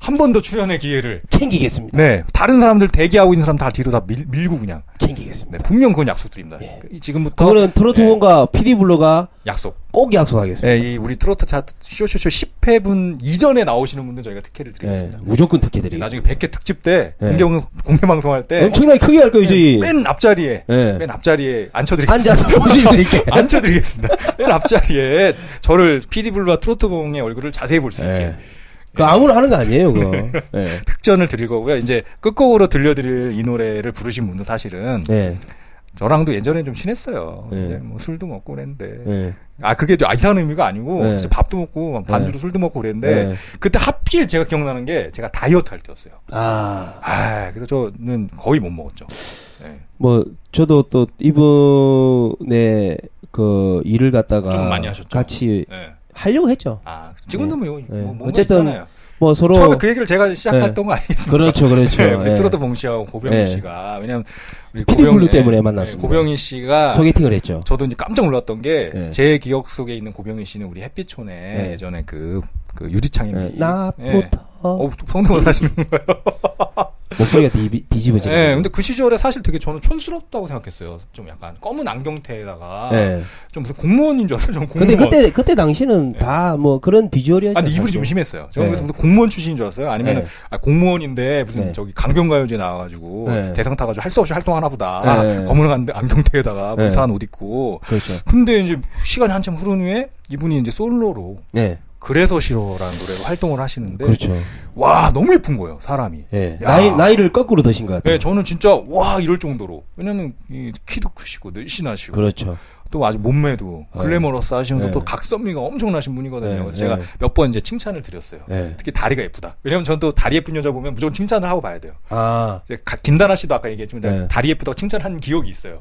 한 번 더 출연의 기회를 챙기겠습니다. 네 다른 사람들 대기하고 있는 사람 다 뒤로 다 밀, 밀고 그냥 챙기겠습니다. 네, 분명 그건 약속드립니다. 예. 이- 지금부터 그거는 트로트 예, 본과 블러가 약속. 꼭 약속하겠습니다. 예, 이 우리 트로트 차트 쇼쇼쇼 10회분 이전에 나오시는 분들 저희가 특혜를 예, 드리겠습니다. 무조건 특혜 예, 드리겠습니다. 나중에 100회 특집 때 예. 공개, 공개 방송할 때 엄청나게 크게 할 거예요, 저희. 맨 앞자리에 예. 맨 앞자리에 앉혀드리겠습니다. 앉아서 있게. 앉혀드리겠습니다. 맨 앞자리에 저를 PD블루와 트로트공의 얼굴을 자세히 볼 수 있게 예. 그 아무나 하는 거 아니에요, 그거. 예. 특전을 드릴 거고요. 이제 끝곡으로 들려드릴 이 노래를 부르신 분도 사실은 예. 저랑도 예전에 좀 친했어요. 네. 이제 뭐 술도 먹고 그랬는데. 예. 아, 그게 아, 이상한 의미가 아니고, 네. 밥도 먹고, 막 반주로 술도 먹고 그랬는데, 예. 그때 하필 제가 기억나는 게 제가 다이어트 할 때였어요. 아. 아, 그래서 저는 거의 못 먹었죠. 네. 뭐 저도 또 이분의 그 일을 갖다가 좀 많이 하셨죠. 같이 네. 하려고 했죠. 아, 지금도 뭐, 네. 뭐 뭔가 어쨌든 있잖아요. 뭐 서로 처음에 그 얘기를 제가 시작했던 거 아니겠습니까? 그렇죠, 그렇죠. 네, 우리 예. 트로트 봉 씨하고 고병희 네. 씨가 왜냐면 우리 고병희- 때문에 네, 만났습니다. 고병희 씨가 소개팅을 했죠. 저도 이제 깜짝 놀랐던 게 네. 제 기억 속에 있는 고병희 씨는 우리 햇빛촌에 네. 예전에 그, 그 유리창에 예. 미- 나부터 예. 어, 성대모사 하시는 거예요. 목소리가 뒤, 뒤집어지는. 네, 근데 그 시절에 사실 되게 저는 촌스럽다고 생각했어요. 좀 약간 검은 안경테에다가 예. 좀 무슨 공무원인 줄 알았어요. 좀 근데 공무원. 그때 그때 당시는 네. 다 뭐 그런 비주얼이었죠. 아, 근데 이분이 사실. 좀 심했어요. 저는 네. 그래서 무슨 공무원 출신인 줄 알았어요. 아니면 네. 아, 공무원인데 무슨 네. 저기 강변가요제 나와가지고 네. 대상 타가지고 할 수 없이 활동하나 보다. 네. 검은 안- 안경테에다가 네. 무사한 옷 입고. 그렇죠. 근데 이제 시간이 한참 흐른 후에 이분이 이제 솔로로 네. 그래서 싫어라는 노래로 활동을 하시는데 그렇죠. 와 너무 예쁜 거예요 사람이. 예. 야. 나이 나이를 거꾸로 드신 것 같아요. 네, 저는 진짜 와 이럴 정도로 왜냐면 이 키도 크시고 늘씬하시고 그렇죠. 또 아주 몸매도 네. 글래머러스 하시면서 네. 또 각선미가 엄청나신 분이거든요. 네, 그래서 제가 네. 몇번 이제 칭찬을 드렸어요. 네. 특히 다리가 예쁘다. 왜냐면 저는 또 다리 예쁜 여자 보면 무조건 칭찬을 하고 봐야 돼요. 아. 이제 가- 김다나 씨도 아까 얘기했지만. 다리 예쁘다고 칭찬한 기억이 있어요.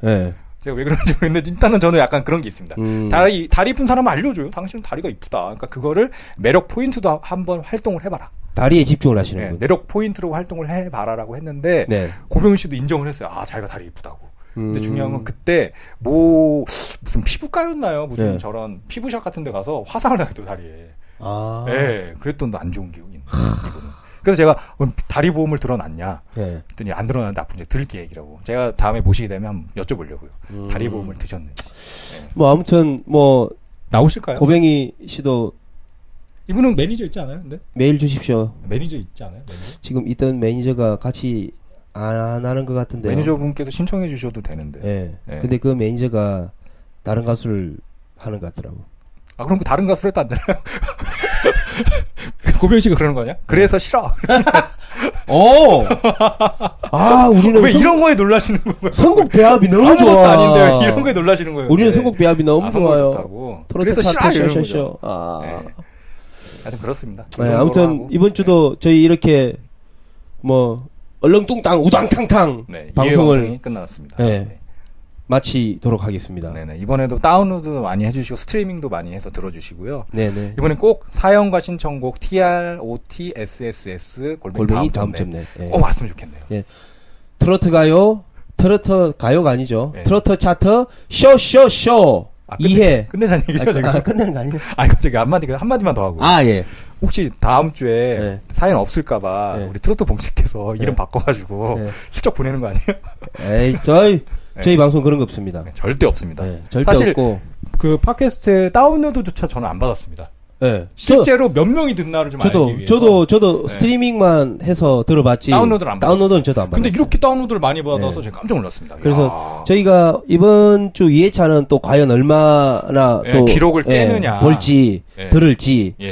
예. 제가 왜 그런지 모르겠는데 일단은 저는 약간 그런 게 있습니다. 음. 다리 다리 예쁜 사람은 알려줘요. 당신은 다리가 이쁘다. 그러니까 그거를 매력 포인트도 한번 활동을 해봐라. 다리에 집중을 하시는 네, 분. 매력 포인트로 활동을 해봐라라고 했는데 네. 고병희 씨도 인정을 했어요. 아 자기가 다리 이쁘다고. 근데 음. 중요한 건 그때 뭐 무슨 피부과였나요? 무슨 네. 저런 피부샵 같은 데 가서 화상을 당했또 다리에. 아. 예. 그랬던 안 좋은 기억이 있는. 그래서 제가 다리 보험을 들어놨냐? 예. 했더니 안 들어놨는데 앞으로 이제 들 계획이라고. 제가 다음에 모시게 되면 한번 여쭤보려고요. 음. 다리 보험을 드셨는지. 뭐 아무튼 뭐 나오실까요? 고병희 씨도 이분은 매니저 있지 않아요? 근데 메일 주십시오. 매니저 있지 않아요? 매니저? 지금 있던 매니저가 같이 안 하는 것 같은데요. 매니저분께서 신청해 주셔도 되는데. 예. 예. 근데 그 매니저가 다른 가수를 하는 것 같더라고. 아 그럼 그 다른 가수로 해도 안 되나요? 고병희 씨가 그러는 거 아니야? 그래서 싫어. 오! 아, 우리는 왜 선- 이런 거에 놀라시는 거예요? 선곡 배합이 너무 아무것도 좋아. 아닌데 왜 이런 거에 놀라시는 거예요? 우리는 네. 선곡 배합이 너무 아, 좋아요. 좋다고. 그래서 싫어 쇼쇼쇼. 거죠. 아. 네. 하여튼 그렇습니다. 그 네, 아무튼. 이번 주도 저희 이렇게 뭐 얼렁뚱땅 우당탕탕 네, 방송을 방송이 끝났습니다. 네. 마치도록 하겠습니다. 네네. 이번에도 다운로드도 많이 해주시고 스트리밍도 많이 해서 들어주시고요. 네네. 이번엔 꼭 사연과 신청곡 trotSS 골뱅이 골뱅이 다음 점네 점네. 네. 꼭 왔으면 좋겠네요. 트로트 가요, 트로트 가요가 아니죠. 네. 트로트 차트 쇼쇼쇼 아, 끝내- 2회. 끝내자는 얘기죠 지금. 아, 끝내는 거 아니에요? 아니 갑자기 한마디 한마디만 더 하고. 아 예. 혹시 다음 주에 네. 사연 없을까봐 네. 우리 트로트 봉식해서 이름 네. 바꿔가지고 네. 슬쩍 보내는 거 아니에요? 에이 저희 네. 저희 방송 그런 거 없습니다. 네, 절대 없습니다. 네, 절대 사실 없고. 그 팟캐스트 다운로드조차 저는 안 받았습니다. 예. 실제로 몇 명이 듣나를 좀 저, 도 알기 위해서. 저도 저도 네. 스트리밍만 해서 들어봤지. 다운로드를 안 받았어요. 다운로드는 저도 안 받았어요. 근데 이렇게 다운로드를 많이 받아서 네. 제가 깜짝 놀랐습니다. 그래서 이야. 저희가 이번 주 2회차는 또 과연 얼마나 예, 또 기록을 예, 깨느냐. 볼지 예. 들을지 예, 예.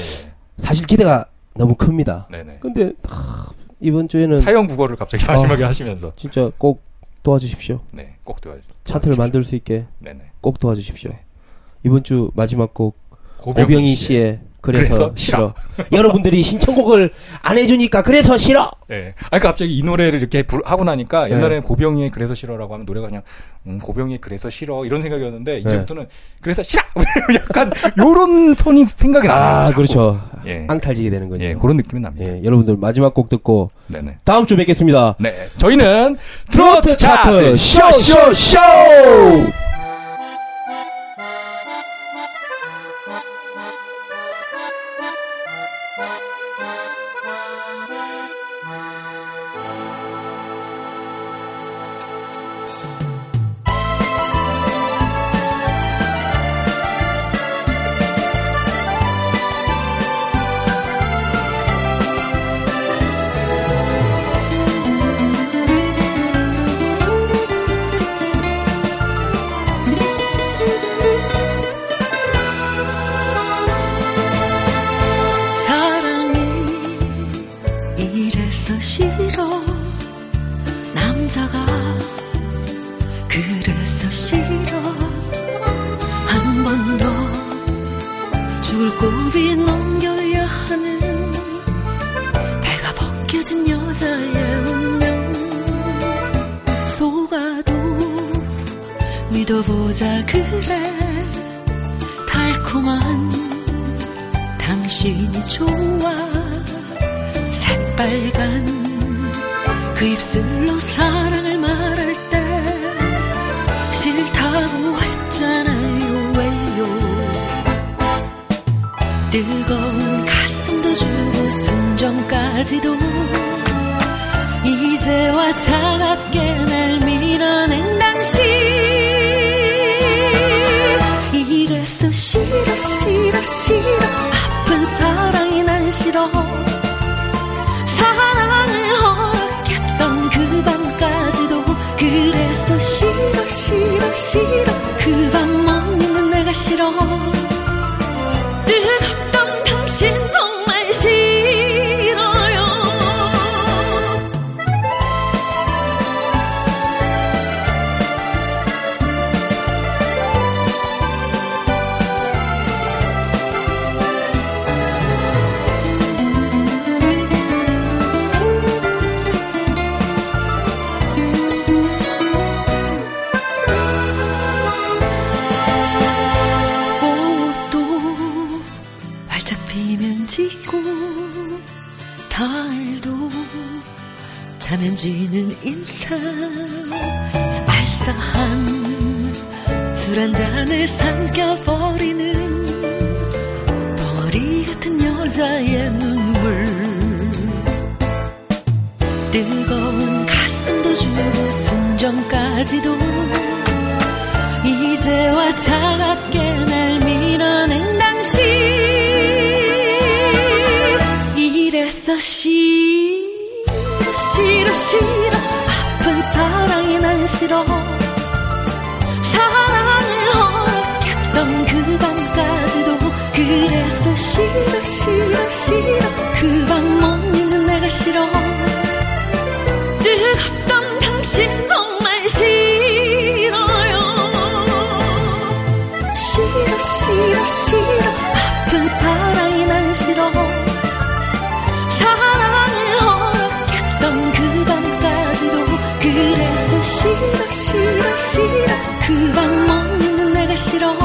사실 기대가 너무 큽니다. 네네. 근데 하, 이번 주에는 사연 국어를 갑자기 마지막에 하시면서 진짜 꼭 도와주십시오. 네, 꼭 도와주. 차트를 만들 수 있게 네네. 꼭 도와주십시오. 네. 이번 주 마지막 곡 고병희, 씨의 그래서, 그래서 싫어. 여러분들이 신청곡을 안 해주니까 그래서 싫어. 예. 아니 갑자기 이 노래를 이렇게 부르- 하고 나니까 네. 옛날에는 고병희의 그래서 싫어라고 하면 노래가 그냥 음, 고병희의 그래서 싫어 이런 생각이었는데 이제부터는 그래서 싫어 약간 요런 톤이 생각이 나요. 아. 그렇죠. 예. 앙탈지게 되는 거죠. 예, 그런 느낌이 납니다. 예, 여러분들 마지막 곡 듣고 네네. 다음 주 뵙겠습니다. 네. 저희는 트로트 차트 쇼쇼쇼. 삼켜버리는 벌이 같은 여자의 눈물. 뜨거운 가슴도 주고 순정까지도 이제와 차 싫어 싫어 싫어. 그 밤 멀리는 내가 싫어. 뜨겁던 당신 정말 싫어요. 싫어 싫어 싫어. 아픈 사랑이 난 싫어. 사랑을 허락했던 그 밤까지도 그래서 싫어 싫어 싫어. 그 밤 멀리는 내가 싫어.